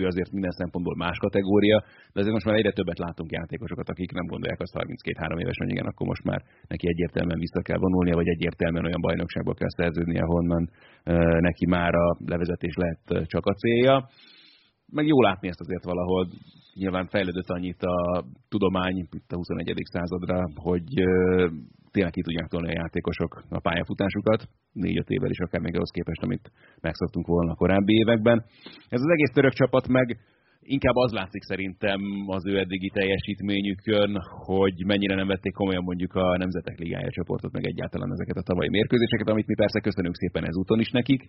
ő azért minden szempontból más kategória, de azért most már egyre többet látunk játékosokat, akik nem gondolják azt 32-3 éves, hogy igen, akkor most már neki egyértelműen vissza kell vonulnia, vagy egyértelműen olyan bajnokságba kell szerződnie, ahonnan neki már a levezetés lehet csak a célja. Meg jó látni ezt azért valahol, nyilván fejlődött annyit a tudomány itt a 21. századra, hogy tényleg ki tudják tolni a játékosok a pályafutásukat, négy-öt évvel is akár még ahhoz képest, amit megszoktunk volna a korábbi években. Ez az egész török csapat meg inkább az látszik szerintem az ő eddigi teljesítményükön, hogy mennyire nem vették komolyan mondjuk a Nemzetek Ligája csoportot, meg egyáltalán ezeket a tavalyi mérkőzéseket, amit mi persze köszönünk szépen ezúton is nekik,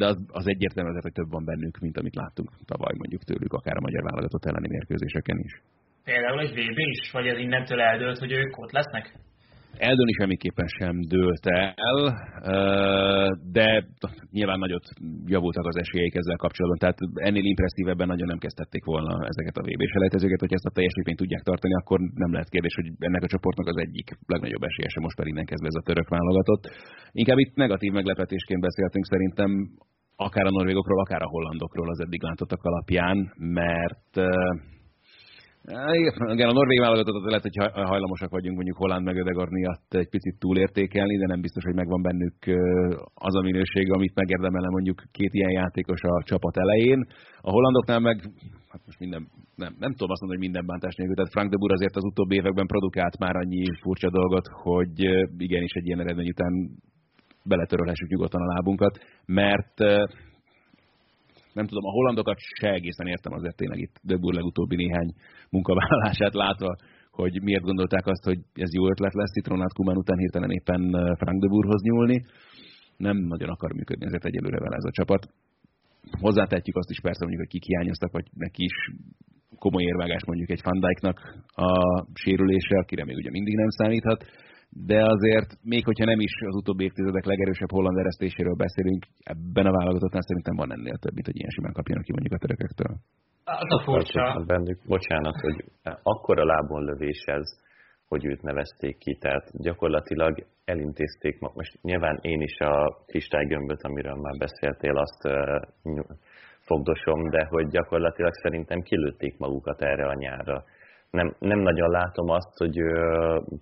de az, az egyértelmű azért, hogy több van bennük, mint amit láttunk tavaly mondjuk tőlük, akár a magyar válogatott elleni mérkőzéseken is. Például egy VB is, vagy ez innentől eldőlt, hogy ők ott lesznek? Eldőni semmiképpen sem dőlt el, de nyilván nagyot javultak az esélyeik ezzel kapcsolatban, tehát ennél impresszívebben nagyon nem kezdtették volna ezeket a VB selejtezőket, hogy ezt a teljesítményt tudják tartani, akkor nem lehet kérdés, hogy ennek a csoportnak az egyik legnagyobb esélyese most pedig innen kezdve ez a török válogatott. Inkább itt negatív meglepetésként beszéltünk szerintem akár a norvégokról, akár a hollandokról az eddig látottak alapján, mert igen, a norvég válogatottat lehet, hogy hajlamosak vagyunk mondjuk Holland meg Ödegard miatt egy picit túlértékelni, de nem biztos, hogy megvan bennük az a minőség, amit megérdemelne mondjuk két ilyen játékos a csapat elején. A hollandoknál meg, hát most minden, nem, nem tudom azt mondani, hogy minden bántás nélkül, tehát Frank de Boer azért az utóbbi években produkált már annyi furcsa dolgot, hogy igenis egy ilyen eredmény után beletörölhessük nyugodtan a lábunkat, mert nem tudom, a hollandokat se egészen értem azért tényleg itt Döbbur legutóbbi néhány munkavállalását látva, hogy miért gondolták azt, hogy ez jó ötlet lesz itt Ronald Koeman után hirtelen éppen eh, Frank de Boerhoz nyúlni. Nem nagyon akar működni ezért egyelőre vele ez a csapat. Hozzátehetjük azt is persze mondjuk, hogy kik hiányoztak, vagy neki is komoly érvágás mondjuk egy Van Dijknak a sérülése, akire még ugye mindig nem számíthat de azért, még hogyha nem is az utóbbi évtizedek legerősebb holland eresztéséről beszélünk, ebben a válogatottnál szerintem van ennél több, mint hogy ilyen simán kapjanak ki mondjuk a törököktől. Az a furcsa. Bennük, bocsánat, hogy akkora lábon lövés ez, hogy őt nevezték ki, tehát gyakorlatilag elintézték, most nyilván én is a kristálygömböt, amiről már beszéltél, azt fogdosom, de hogy gyakorlatilag szerintem kilőtték magukat erre a nyárra nem, nem nagyon látom azt, hogy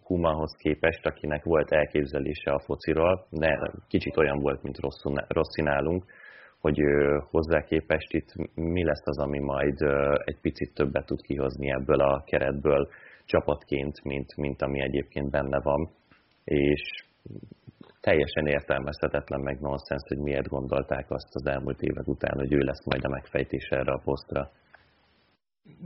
Kumanhoz képest, akinek volt elképzelése a fociról, de kicsit olyan volt, mint Rossi nálunk, hogy hozzá képest itt mi lesz az, ami majd egy picit többet tud kihozni ebből a keretből csapatként, mint, mint ami egyébként benne van. És teljesen értelmezhetetlen meg nonsens, hogy miért gondolták azt az elmúlt évek után, hogy ő lesz majd a megfejtés erre a posztra.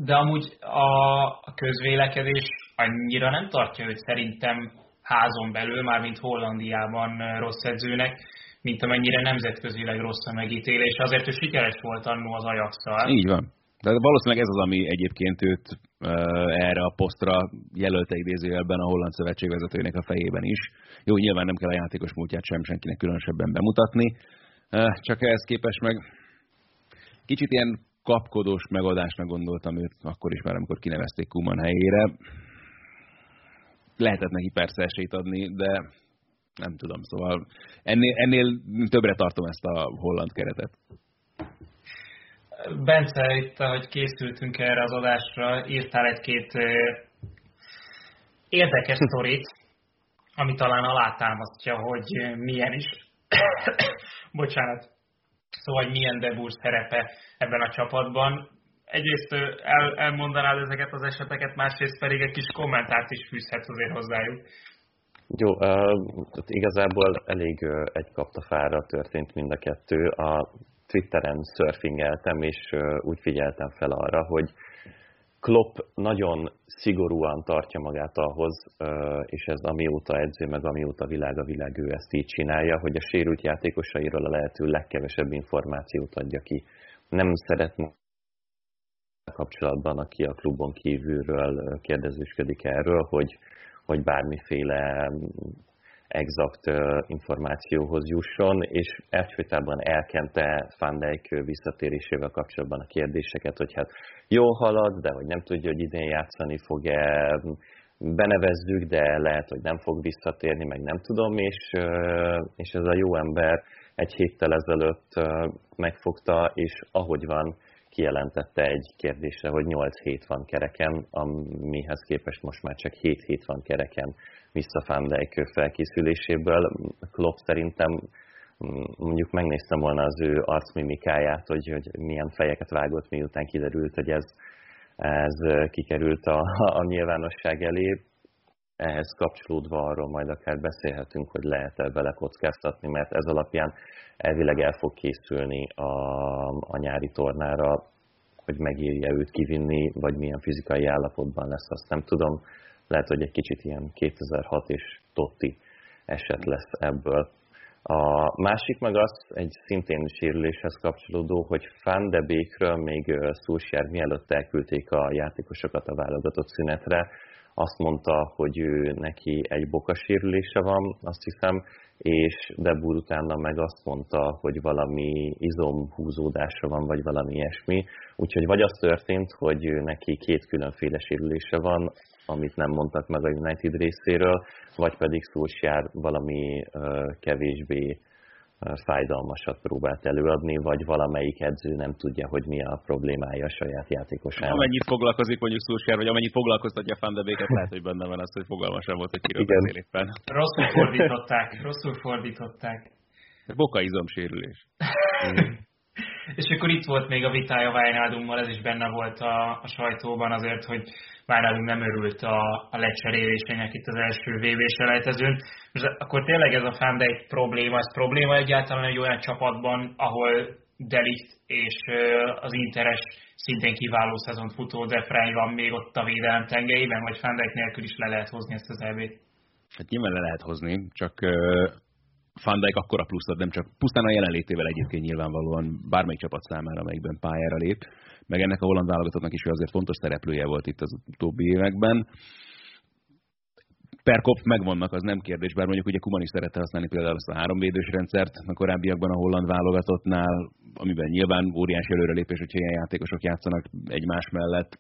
De amúgy a, a közvélekedés annyira nem tartja őt szerintem házon belül, már mint Hollandiában rossz edzőnek, mint amennyire nemzetközileg rossz a megítélés. Azért ő sikeres volt annó az ajax. Így van. De valószínűleg ez az, ami egyébként őt erre a posztra jelölte idézőjelben a holland szövetség vezetőjének a fejében is. Jó, nyilván nem kell a játékos múltját sem senkinek különösebben bemutatni, csak ehhez képest meg kicsit ilyen kapkodós megoldásnak gondoltam őt akkor is már, amikor kinevezték Kuman helyére. Lehetett neki persze esélyt adni, de nem tudom, szóval ennél, ennél többre tartom ezt a holland keretet. Bence, itt, ahogy készültünk erre az adásra, írtál egy-két érdekes [laughs] sztorit, ami talán alátámasztja, hogy milyen is, [coughs] bocsánat, szóval, hogy milyen Debur szerepe ebben a csapatban. Egyrészt el, elmondanád ezeket az eseteket, másrészt pedig egy kis kommentárt is fűzhetsz azért hozzájuk. Jó, uh, igazából elég egy kaptafára történt mind a kettő. A Twitteren szörfingeltem, és úgy figyeltem fel arra, hogy Klopp nagyon szigorúan tartja magát ahhoz, és ez amióta edző, meg amióta világ a világ, ő ezt így csinálja, hogy a sérült játékosairól a lehető legkevesebb információt adja ki. Nem szeretne kapcsolatban, aki a klubon kívülről kérdezősködik erről, hogy, hogy bármiféle exakt információhoz jusson, és egyfolytában elkente Van Dijk visszatérésével kapcsolatban a kérdéseket, hogy hát jó halad, de hogy nem tudja, hogy idén játszani fog-e, benevezzük, de lehet, hogy nem fog visszatérni, meg nem tudom, és, és ez a jó ember egy héttel ezelőtt megfogta, és ahogy van, kijelentette egy kérdésre, hogy 8 hét van kereken, amihez képest most már csak 7 hét van kereken vissza Van Dijk felkészüléséből. Klopp szerintem mm, mondjuk megnéztem volna az ő arcmimikáját, hogy, hogy milyen fejeket vágott, miután kiderült, hogy ez, ez kikerült a, a nyilvánosság elé. Ehhez kapcsolódva arról majd akár beszélhetünk, hogy lehet-e vele kockáztatni, mert ez alapján elvileg el fog készülni a, a nyári tornára, hogy megírja őt kivinni, vagy milyen fizikai állapotban lesz, azt nem tudom lehet, hogy egy kicsit ilyen 2006 és Totti eset lesz ebből. A másik meg az, egy szintén sérüléshez kapcsolódó, hogy Van de Beekről még Szúsjár mielőtt elküldték a játékosokat a válogatott szünetre, azt mondta, hogy ő neki egy bokasérülése van, azt hiszem, és Debur utána meg azt mondta, hogy valami izomhúzódása van, vagy valami ilyesmi. Úgyhogy vagy az történt, hogy neki két különféle sérülése van, amit nem mondtak meg a United részéről, vagy pedig Solskjaer valami kevésbé fájdalmasat próbált előadni, vagy valamelyik edző nem tudja, hogy mi a problémája a saját játékosának. Amennyit foglalkozik mondjuk Solskjaer, vagy amennyit foglalkoztatja Van de lehet, hogy benne van az, hogy fogalmasam volt, hogy kiről beszél éppen. Rosszul fordították, rosszul fordították. Boka izomsérülés. És akkor itt volt még a vitája Wijnaldummal, ez is benne volt a, a sajtóban azért, hogy Wijnaldum nem örült a, a lecserélésének itt az első vb selejtezőn. És akkor tényleg ez a Fandijk probléma, ez probléma egyáltalán egy olyan csapatban, ahol Delikt és az Interes szintén kiváló szezont futó Defrey van még ott a védelem tengelyében, vagy Fandijk nélkül is le lehet hozni ezt az EB-t? Hát nyilván le lehet hozni, csak van Dijk akkora pluszat, nem csak pusztán a jelenlétével egyébként nyilvánvalóan bármelyik csapat számára, amelyikben pályára lép, meg ennek a holland válogatottnak is azért fontos szereplője volt itt az utóbbi években. Per kop megvannak, az nem kérdés, bár mondjuk ugye Kuman is szerette használni például azt a háromvédős rendszert a korábbiakban a holland válogatottnál, amiben nyilván óriási előrelépés, hogyha ilyen játékosok játszanak egymás mellett,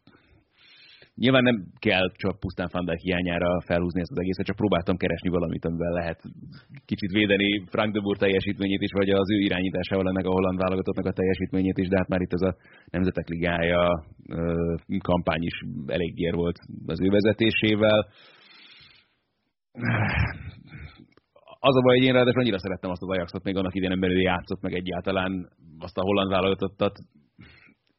Nyilván nem kell csak pusztán Fandák hiányára felhúzni ezt az egészet, csak próbáltam keresni valamit, amivel lehet kicsit védeni Frank de Boer teljesítményét is, vagy az ő irányításával ennek a holland válogatottnak a teljesítményét is, de hát már itt ez a Nemzetek Ligája kampány is elég ér volt az ő vezetésével. Az a baj, hogy én ráadásul annyira szerettem azt az Ajaxot, még annak idején belül játszott meg egyáltalán azt a holland válogatottat,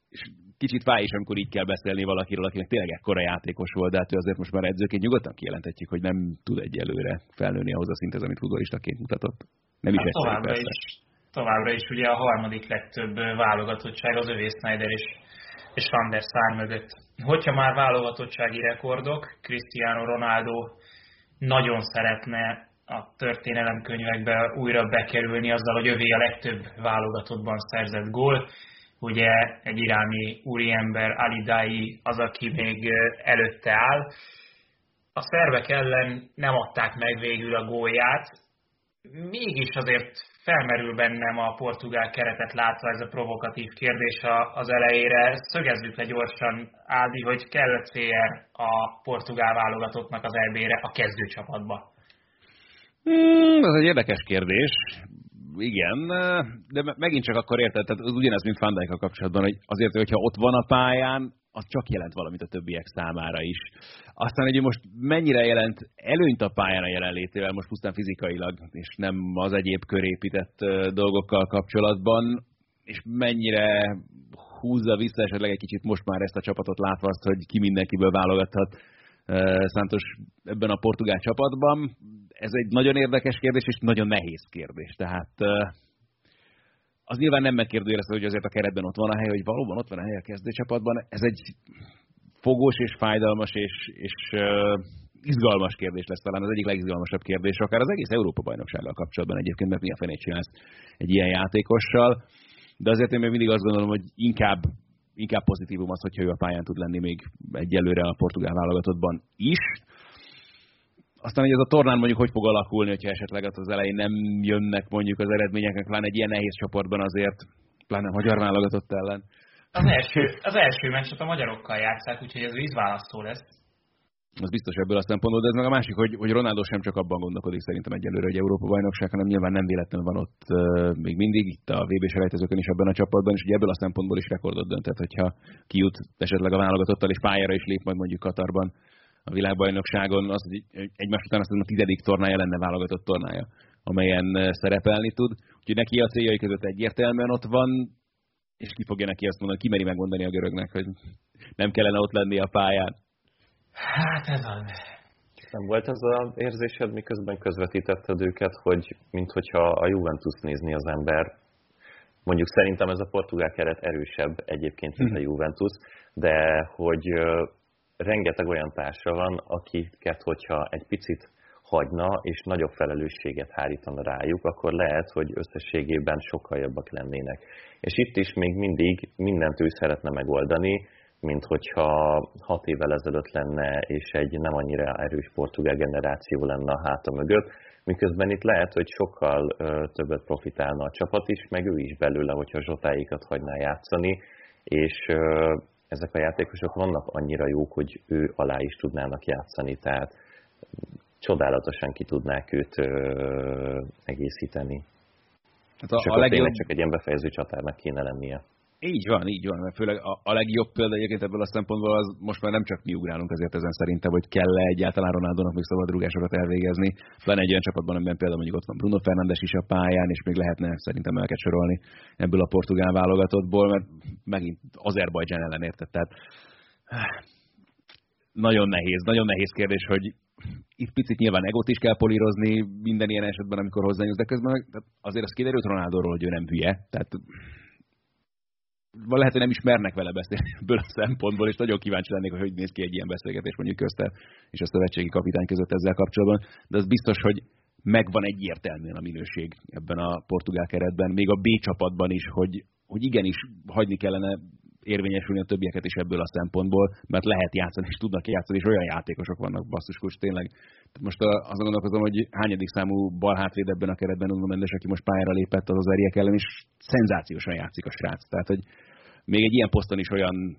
és kicsit fáj is, amikor így kell beszélni valakiről, akinek tényleg ekkora játékos volt, de hát ő azért most már edzőként nyugodtan kijelenthetjük, hogy nem tud egyelőre felnőni ahhoz a szinthez, amit futbolistaként mutatott. Nem is hát továbbra is, továbbra is ugye a harmadik legtöbb válogatottság az övé Snyder és, és Van der Sar mögött. Hogyha már válogatottsági rekordok, Cristiano Ronaldo nagyon szeretne a történelemkönyvekbe újra bekerülni azzal, hogy övé a legtöbb válogatottban szerzett gól. Ugye egy iráni úriember Ali Dai az, aki még előtte áll. A szervek ellen nem adták meg végül a gólját, mégis azért felmerül bennem a portugál keretet látva ez a provokatív kérdés az elejére. Szögezzük le gyorsan, Ádi, hogy kell CR a portugál válogatottnak az EB-re a kezdőcsapatba. Hmm, ez egy érdekes kérdés. Igen, de megint csak akkor érted, tehát az ugyanez, mint Van kapcsolatban, hogy azért, hogyha ott van a pályán, az csak jelent valamit a többiek számára is. Aztán, hogy most mennyire jelent előnyt a pályán a jelenlétével, most pusztán fizikailag, és nem az egyéb körépített dolgokkal kapcsolatban, és mennyire húzza vissza esetleg egy kicsit most már ezt a csapatot látva azt, hogy ki mindenkiből válogathat Santos ebben a portugál csapatban. Ez egy nagyon érdekes kérdés, és nagyon nehéz kérdés. Tehát az nyilván nem megkérdőjelező, hogy azért a keretben ott van a hely, hogy valóban ott van a hely a kezdőcsapatban. Ez egy fogós és fájdalmas és, és izgalmas kérdés lesz talán az egyik legizgalmasabb kérdés, akár az egész Európa bajnoksággal kapcsolatban egyébként, mert mi a fenét csinálsz egy ilyen játékossal. De azért én még mindig azt gondolom, hogy inkább inkább pozitívum az, hogyha ő a pályán tud lenni még egyelőre a portugál válogatottban is. Aztán, hogy ez a tornán mondjuk hogy fog alakulni, hogyha esetleg az elején nem jönnek mondjuk az eredmények, pláne egy ilyen nehéz csoportban azért, pláne a magyar válogatott ellen. Az első, az első meccset a magyarokkal játszák, úgyhogy ez vízválasztó lesz az biztos ebből a szempontból, de ez meg a másik, hogy, hogy Ronaldo sem csak abban gondolkodik szerintem egyelőre, hogy Európa bajnokság, hanem nyilván nem véletlenül van ott uh, még mindig, itt a VB selejtezőkön is ebben a csapatban, és ugye ebből a szempontból is rekordot döntett, hogyha kijut esetleg a válogatottal, és pályára is lép majd mondjuk Katarban a világbajnokságon, az, hogy egymás után azt a tizedik tornája lenne válogatott tornája, amelyen szerepelni tud. Úgyhogy neki a céljai között egyértelműen ott van, és ki fogja neki azt mondani, ki meri megmondani a görögnek, hogy nem kellene ott lenni a pályán. Hát ez az. Nem volt ez az érzésed, miközben közvetítetted őket, hogy minthogyha a Juventus nézni az ember, mondjuk szerintem ez a portugál keret erősebb egyébként, mint a mhm. Juventus, de hogy rengeteg olyan társa van, akiket, hogyha egy picit hagyna, és nagyobb felelősséget hárítana rájuk, akkor lehet, hogy összességében sokkal jobbak lennének. És itt is még mindig mindent ő szeretne megoldani, mint hogyha hat évvel ezelőtt lenne, és egy nem annyira erős portugál generáció lenne a háta mögött, miközben itt lehet, hogy sokkal többet profitálna a csapat is, meg ő is belőle, hogyha zsotáikat hagyná játszani, és ezek a játékosok vannak annyira jók, hogy ő alá is tudnának játszani, tehát csodálatosan ki tudnák őt ö, egészíteni. Hát a, és a legjobb... csak egy ilyen befejező csatárnak kéne lennie. Így van, így van, mert főleg a, a legjobb példa egyébként ebből a szempontból az most már nem csak mi ugrálunk azért ezen szerintem, hogy kell-e egyáltalán Ronaldónak még szabadrugásokat elvégezni, pláne egy olyan csapatban, amiben például mondjuk ott van Bruno Fernandes is a pályán, és még lehetne szerintem el sorolni ebből a portugál válogatottból, mert megint Azerbajdzsán ellen érted, tehát [sighs] nagyon nehéz, nagyon nehéz kérdés, hogy itt picit nyilván egot is kell polírozni minden ilyen esetben, amikor hozzányúlsz, de közben azért az kiderült Ronaldóról, hogy ő nem hülye, tehát lehet, hogy nem is mernek vele beszélni ebből a szempontból, és nagyon kíváncsi lennék, hogy hogy néz ki egy ilyen beszélgetés mondjuk közte és a szövetségi kapitány között ezzel kapcsolatban, de az biztos, hogy megvan egyértelműen a minőség ebben a portugál keretben, még a B csapatban is, hogy, hogy igenis hagyni kellene érvényesülni a többieket is ebből a szempontból, mert lehet játszani, és tudnak játszani, és olyan játékosok vannak basszuskus, tényleg. Most azon gondolkozom, hogy hányadik számú bal ebben a keretben Nuno Mendes, aki most pályára lépett az az eriek ellen, és szenzációsan játszik a srác. Tehát, hogy még egy ilyen poszton is olyan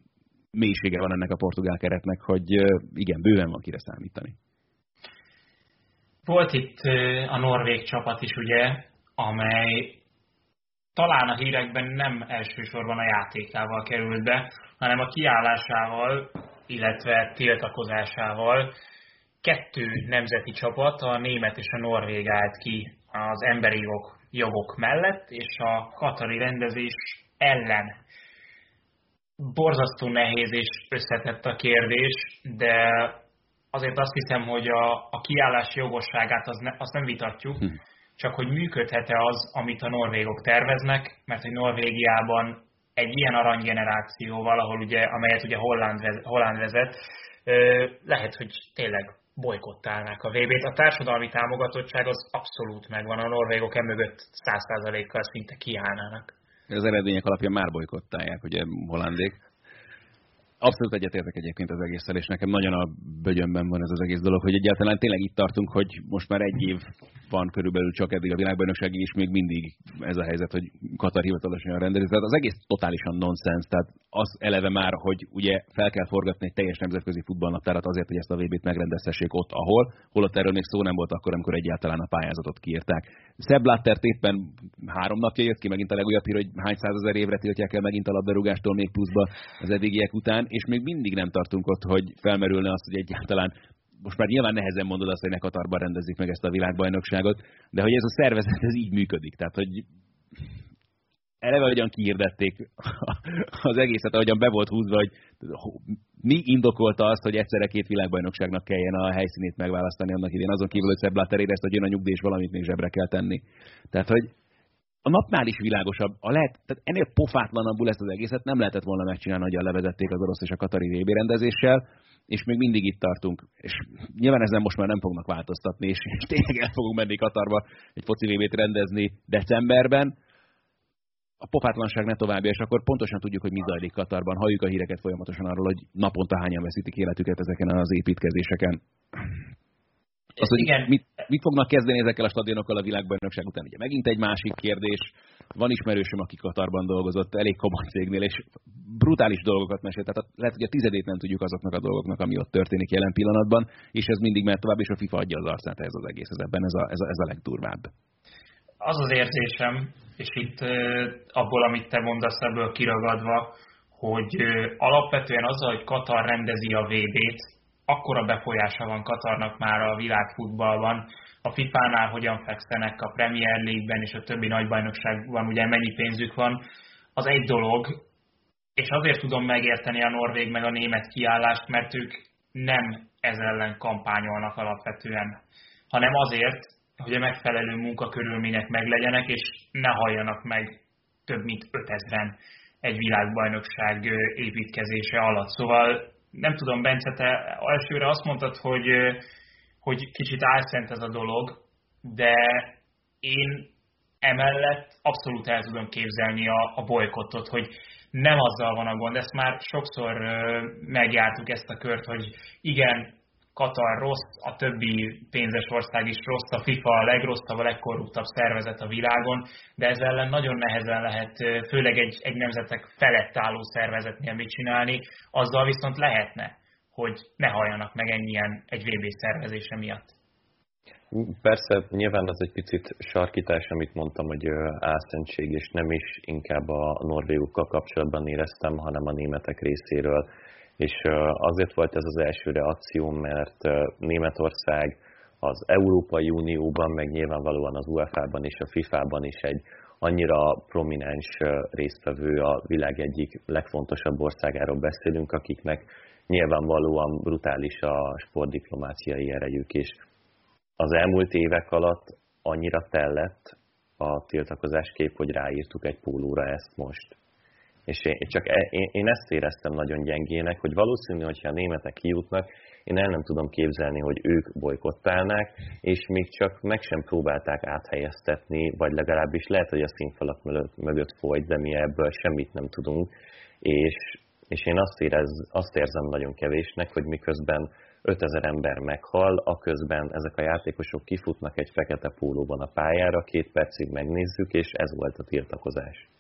mélysége van ennek a portugál keretnek, hogy igen, bőven van kire számítani. Volt itt a norvég csapat is, ugye, amely talán a hírekben nem elsősorban a játékával került be, hanem a kiállásával, illetve tiltakozásával. Kettő nemzeti csapat, a német és a norvég állt ki az emberi jogok, jogok mellett, és a katari rendezés ellen borzasztó nehéz és összetett a kérdés, de azért azt hiszem, hogy a, a kiállás jogosságát az ne, azt nem vitatjuk, hm. Csak hogy működhet-e az, amit a norvégok terveznek, mert hogy Norvégiában egy ilyen aranygenerációval, ahol ugye, amelyet ugye Holland, Holland vezet, lehet, hogy tényleg bolykottálnák a VB-t. A társadalmi támogatottság az abszolút megvan, a norvégok emögött 100%-kal szinte kiállnának. Az eredmények alapján már bolykottálják, ugye Hollandék. Abszolút egyetértek egyébként az egésszel, és nekem nagyon a bögyönben van ez az egész dolog, hogy egyáltalán tényleg itt tartunk, hogy most már egy év van körülbelül csak eddig a világbajnokságig, és még mindig ez a helyzet, hogy Katar hivatalosan rendezi. Tehát az egész totálisan nonsens. Tehát az eleve már, hogy ugye fel kell forgatni egy teljes nemzetközi futballnaptárat azért, hogy ezt a VB-t megrendezhessék ott, ahol, holott erről még szó nem volt akkor, amikor egyáltalán a pályázatot kiírták. Szebb Blattert éppen három napja jött ki megint a legújabb hír, hogy hány százezer évre tiltják el megint a labdarúgástól még pluszba az eddigiek után, és még mindig nem tartunk ott, hogy felmerülne azt, hogy egyáltalán most már nyilván nehezen mondod azt, hogy ne Katarban rendezik meg ezt a világbajnokságot, de hogy ez a szervezet ez így működik. Tehát, hogy eleve hogyan kiirdették [laughs] az egészet, ahogyan be volt húzva, hogy mi indokolta azt, hogy egyszerre két világbajnokságnak kelljen a helyszínét megválasztani annak idén, azon kívül, hogy Szebb Blatter érezte, hogy jön a nyugdíj, és valamit még zsebre kell tenni. Tehát, hogy a napnál is világosabb, a lehet, tehát ennél pofátlanabbul ezt az egészet nem lehetett volna megcsinálni, hogy levezették az orosz és a katari VB rendezéssel, és még mindig itt tartunk. És nyilván ezen most már nem fognak változtatni, és tényleg el fogunk menni Katarba egy foci VB-t rendezni decemberben, a pofátlanság ne tovább, és akkor pontosan tudjuk, hogy mi zajlik Katarban. Halljuk a híreket folyamatosan arról, hogy naponta hányan veszítik életüket ezeken az építkezéseken. Az, hogy Igen. Mit, mit fognak kezdeni ezekkel a stadionokkal a világbajnokság után? Ugye megint egy másik kérdés. Van ismerősöm, aki Katarban dolgozott, elég komoly cégnél, és brutális dolgokat mesélt. Tehát lehet, hogy a tizedét nem tudjuk azoknak a dolgoknak, ami ott történik jelen pillanatban, és ez mindig mehet tovább, és a FIFA adja az arcát ez az egész. Ez ebben ez a, ez a, ez a legdurvább. Az az érzésem, és itt abból, amit te mondasz ebből kiragadva, hogy alapvetően azzal, hogy Katar rendezi a VB-t, akkora befolyása van Katarnak már a világfutballban, a FIFA-nál hogyan fekszenek a Premier League-ben és a többi nagybajnokságban, ugye mennyi pénzük van, az egy dolog, és azért tudom megérteni a norvég meg a német kiállást, mert ők nem ez ellen kampányolnak alapvetően, hanem azért, hogy a megfelelő munkakörülmények meglegyenek, és ne halljanak meg több mint 5000-en egy világbajnokság építkezése alatt. Szóval nem tudom, Bence, te elsőre azt mondtad, hogy, hogy kicsit álszent ez a dolog, de én emellett abszolút el tudom képzelni a, a bolykottot, hogy nem azzal van a gond, ezt már sokszor megjártuk ezt a kört, hogy igen, Katar rossz, a többi pénzes ország is rossz, a FIFA a legrosszabb, a legkorruptabb szervezet a világon, de ez ellen nagyon nehezen lehet, főleg egy, egy nemzetek felett álló szervezetnél mit csinálni, azzal viszont lehetne, hogy ne halljanak meg ennyien egy VB szervezése miatt. Persze, nyilván az egy picit sarkítás, amit mondtam, hogy álszentség, és nem is inkább a norvégokkal kapcsolatban éreztem, hanem a németek részéről és azért volt ez az első reakció, mert Németország az Európai Unióban, meg nyilvánvalóan az UEFA-ban és a FIFA-ban is egy annyira prominens résztvevő a világ egyik legfontosabb országáról beszélünk, akiknek nyilvánvalóan brutális a sportdiplomáciai erejük, és az elmúlt évek alatt annyira tellett a tiltakozás kép, hogy ráírtuk egy pólóra ezt most. És én, csak e, én, én ezt éreztem nagyon gyengének, hogy valószínű, hogyha a németek kijutnak, én el nem tudom képzelni, hogy ők bolykottálnák, és még csak meg sem próbálták áthelyeztetni, vagy legalábbis lehet, hogy a színfalak mögött, folyt, de mi ebből semmit nem tudunk. És, és én azt, érez, azt érzem nagyon kevésnek, hogy miközben 5000 ember meghal, aközben ezek a játékosok kifutnak egy fekete pólóban a pályára, két percig megnézzük, és ez volt a tiltakozás.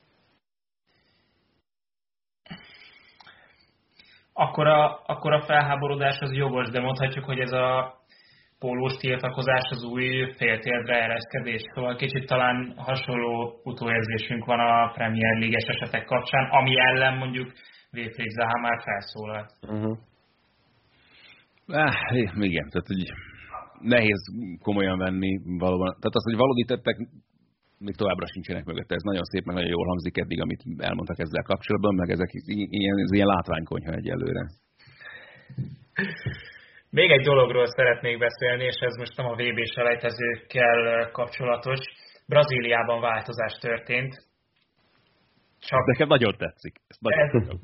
Akkor a, akkor a felháborodás az jogos, de mondhatjuk, hogy ez a pólós tiltakozás az új féltérdre ereszkedés. Szóval kicsit talán hasonló utóérzésünk van a Premier League-es esetek kapcsán, ami ellen mondjuk Wilfried Zaha már felszólalt. Uh-huh. Ah, igen, tehát hogy nehéz komolyan venni valóban. Tehát az, hogy valódi tettek még továbbra sincsenek mögötte. Ez nagyon szép, meg nagyon jól hangzik eddig, amit elmondtak ezzel kapcsolatban, meg ezek ilyen, ilyen látványkonyha egyelőre. Még egy dologról szeretnék beszélni, és ez most nem a VB selejtezőkkel kapcsolatos. Brazíliában változás történt. Csak... Nekem nagyon tetszik. Ez, nagyon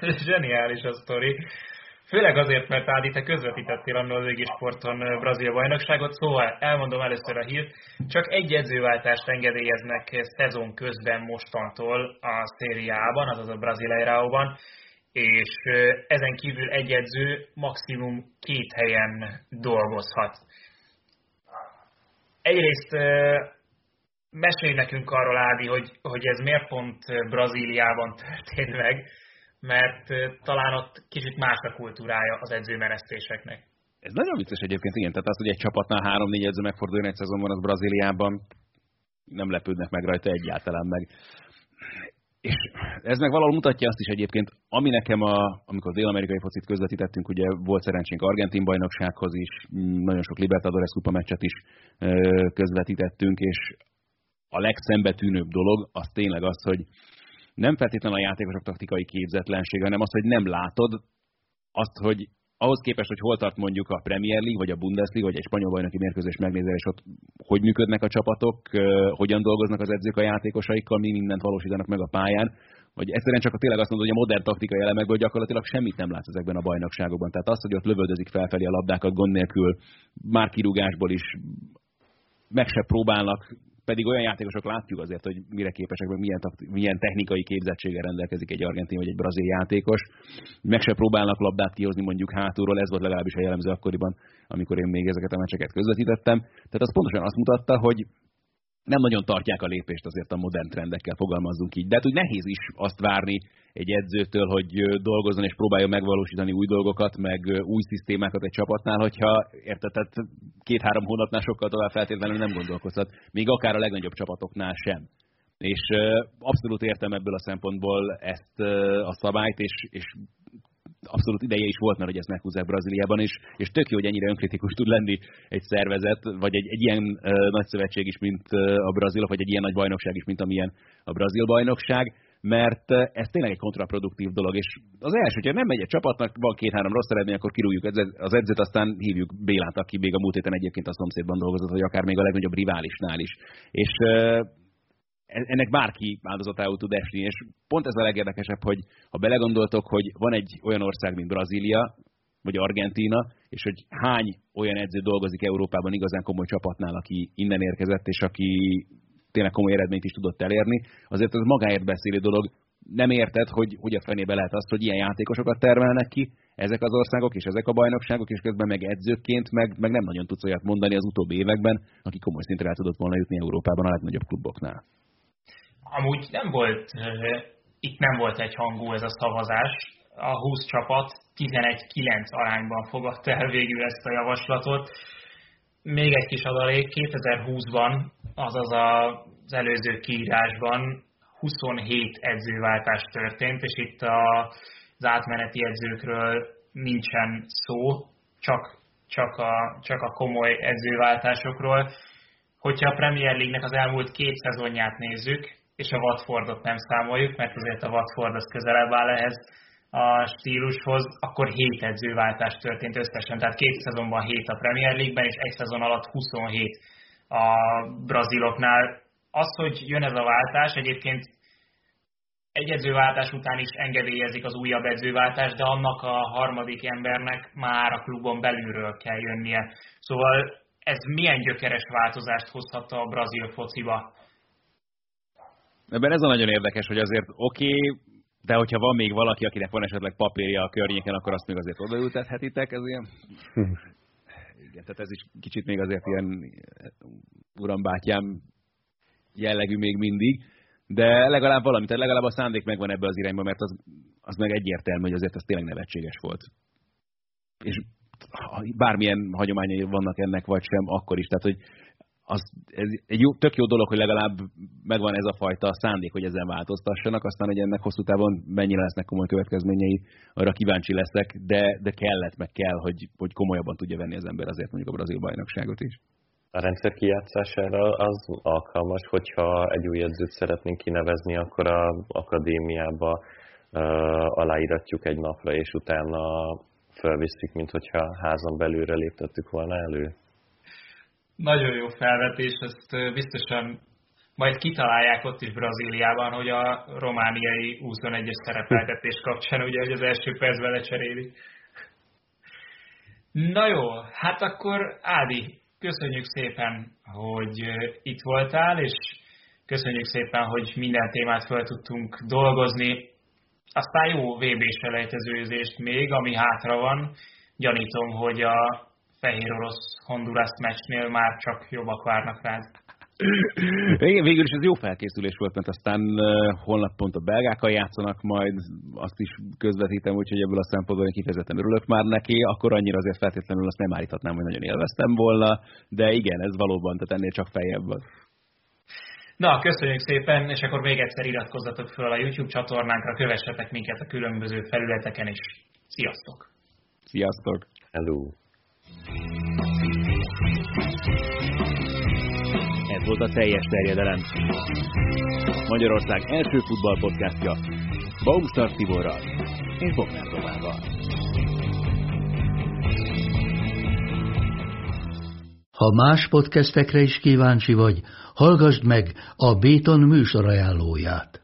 ez [laughs] zseniális a sztori. Főleg azért, mert Ádi, te közvetítettél annól az sporton brazil bajnokságot, szóval elmondom először a hírt, csak egy edzőváltást engedélyeznek szezon közben mostantól a szériában, azaz a Brasileiraóban, és ezen kívül egy edző maximum két helyen dolgozhat. Egyrészt mesélj nekünk arról, Ádi, hogy, hogy ez miért pont Brazíliában történt meg, mert talán ott kicsit más a kultúrája az edzőmenesztéseknek. Ez nagyon vicces egyébként, igen. Tehát az, hogy egy csapatnál három-négy edző megforduljon egy szezonban, az Brazíliában nem lepődnek meg rajta egyáltalán meg. És ez meg valahol mutatja azt is egyébként, ami nekem, a, amikor a dél-amerikai focit közvetítettünk, ugye volt szerencsénk argentin bajnoksághoz is, nagyon sok Libertadores kupa meccset is közvetítettünk, és a legszembetűnőbb dolog az tényleg az, hogy nem feltétlenül a játékosok taktikai képzetlensége, hanem az, hogy nem látod azt, hogy ahhoz képest, hogy hol tart mondjuk a Premier League, vagy a Bundesliga, vagy egy spanyol bajnoki mérkőzés megnézel, és ott hogy működnek a csapatok, hogyan dolgoznak az edzők a játékosaikkal, mi mindent valósítanak meg a pályán, vagy egyszerűen csak a tényleg azt mondod, hogy a modern taktikai elemekből gyakorlatilag semmit nem látsz ezekben a bajnokságokban. Tehát az, hogy ott lövöldözik felfelé a labdákat gond nélkül, már kirúgásból is meg se próbálnak pedig olyan játékosok látjuk azért, hogy mire képesek, meg milyen, milyen technikai képzettséggel rendelkezik egy argentin vagy egy brazil játékos. Meg se próbálnak labdát kihozni mondjuk hátulról, ez volt legalábbis a jellemző akkoriban, amikor én még ezeket a meccseket közvetítettem. Tehát az pontosan azt mutatta, hogy nem nagyon tartják a lépést azért a modern trendekkel, fogalmazzunk így. De hát úgy nehéz is azt várni egy edzőtől, hogy dolgozzon és próbálja megvalósítani új dolgokat, meg új szisztémákat egy csapatnál, hogyha érted, tehát két-három hónapnál sokkal tovább feltétlenül nem gondolkozhat, még akár a legnagyobb csapatoknál sem. És abszolút értem ebből a szempontból ezt a szabályt, és, és abszolút ideje is volt, mert hogy ezt meghúzzák Brazíliában is, és tök jó, hogy ennyire önkritikus tud lenni egy szervezet, vagy egy, egy ilyen uh, nagy szövetség is, mint a brazilok, vagy egy ilyen nagy bajnokság is, mint amilyen a brazil bajnokság, mert ez tényleg egy kontraproduktív dolog, és az első, hogyha nem megy egy csapatnak, van két-három rossz eredmény, akkor kirúgjuk az edzőt, aztán hívjuk Bélát, aki még a múlt héten egyébként a szomszédban dolgozott, vagy akár még a legnagyobb riválisnál is. És ennek bárki áldozatául tud esni, és pont ez a legérdekesebb, hogy ha belegondoltok, hogy van egy olyan ország, mint Brazília, vagy Argentína, és hogy hány olyan edző dolgozik Európában igazán komoly csapatnál, aki innen érkezett, és aki tényleg komoly eredményt is tudott elérni, azért ez magáért beszélő dolog. Nem érted, hogy hogy a fenébe lehet azt, hogy ilyen játékosokat termelnek ki ezek az országok és ezek a bajnokságok, és közben meg edzőként meg, meg nem nagyon tudsz olyat mondani az utóbbi években, aki komoly szintre el tudott volna jutni Európában a legnagyobb kluboknál amúgy nem volt, itt nem volt egy hangú ez a szavazás. A 20 csapat 11-9 arányban fogadta el végül ezt a javaslatot. Még egy kis adalék, 2020-ban, azaz az előző kiírásban 27 edzőváltás történt, és itt az átmeneti edzőkről nincsen szó, csak, csak, a, csak a komoly edzőváltásokról. Hogyha a Premier League-nek az elmúlt két szezonját nézzük, és a Watfordot nem számoljuk, mert azért a Watford az közelebb áll ehhez a stílushoz, akkor 7 edzőváltás történt összesen, tehát két szezonban 7 a Premier League-ben, és egy szezon alatt 27 a braziloknál. Az, hogy jön ez a váltás, egyébként egy edzőváltás után is engedélyezik az újabb edzőváltást, de annak a harmadik embernek már a klubon belülről kell jönnie. Szóval ez milyen gyökeres változást hozhat a brazil fociba? Ebben ez a nagyon érdekes, hogy azért oké, okay, de hogyha van még valaki, akinek van esetleg papírja a környéken, akkor azt még azért odaültethetitek, ez ilyen... [laughs] Igen, tehát ez is kicsit még azért ilyen urambátyám jellegű még mindig, de legalább valami, tehát legalább a szándék megvan ebbe az irányba, mert az, az meg egyértelmű, hogy azért az tényleg nevetséges volt. És bármilyen hagyományai vannak ennek, vagy sem, akkor is. Tehát, hogy az, ez egy jó, tök jó dolog, hogy legalább megvan ez a fajta szándék, hogy ezen változtassanak, aztán, hogy ennek hosszú távon mennyire lesznek komoly következményei, arra kíváncsi leszek, de, de kellett, meg kell, hogy, hogy komolyabban tudja venni az ember azért mondjuk a brazil bajnokságot is. a rendszer kijátszására az alkalmas, hogyha egy új edzőt szeretnénk kinevezni, akkor a akadémiába aláíratjuk egy napra, és utána felviszik, mint hogyha házon belülre léptettük volna elő. Nagyon jó felvetés, ezt biztosan majd kitalálják ott is Brazíliában, hogy a romániai 21-es szerepeltetés kapcsán, ugye, hogy az első percben lecserélik. Na jó, hát akkor Ádi, köszönjük szépen, hogy itt voltál, és köszönjük szépen, hogy minden témát fel tudtunk dolgozni. Aztán jó VB-s selejtezőzést még, ami hátra van. Gyanítom, hogy a fehér orosz Honduras meccsnél már csak jobbak várnak rád. Igen, végül is ez jó felkészülés volt, mert aztán holnap pont a belgákkal játszanak majd, azt is közvetítem, úgyhogy ebből a szempontból kifejezetten örülök már neki, akkor annyira azért feltétlenül azt nem állíthatnám, hogy nagyon élveztem volna, de igen, ez valóban, tehát ennél csak feljebb van. Na, köszönjük szépen, és akkor még egyszer iratkozzatok fel a YouTube csatornánkra, kövessetek minket a különböző felületeken is. Sziasztok! Sziasztok! Hello! Ez volt a teljes terjedelem. Magyarország első futballpodcastja Baumstark Tiborral és Bognár Domával. Ha más podcastekre is kíváncsi vagy, hallgassd meg a Béton műsor ajánlóját.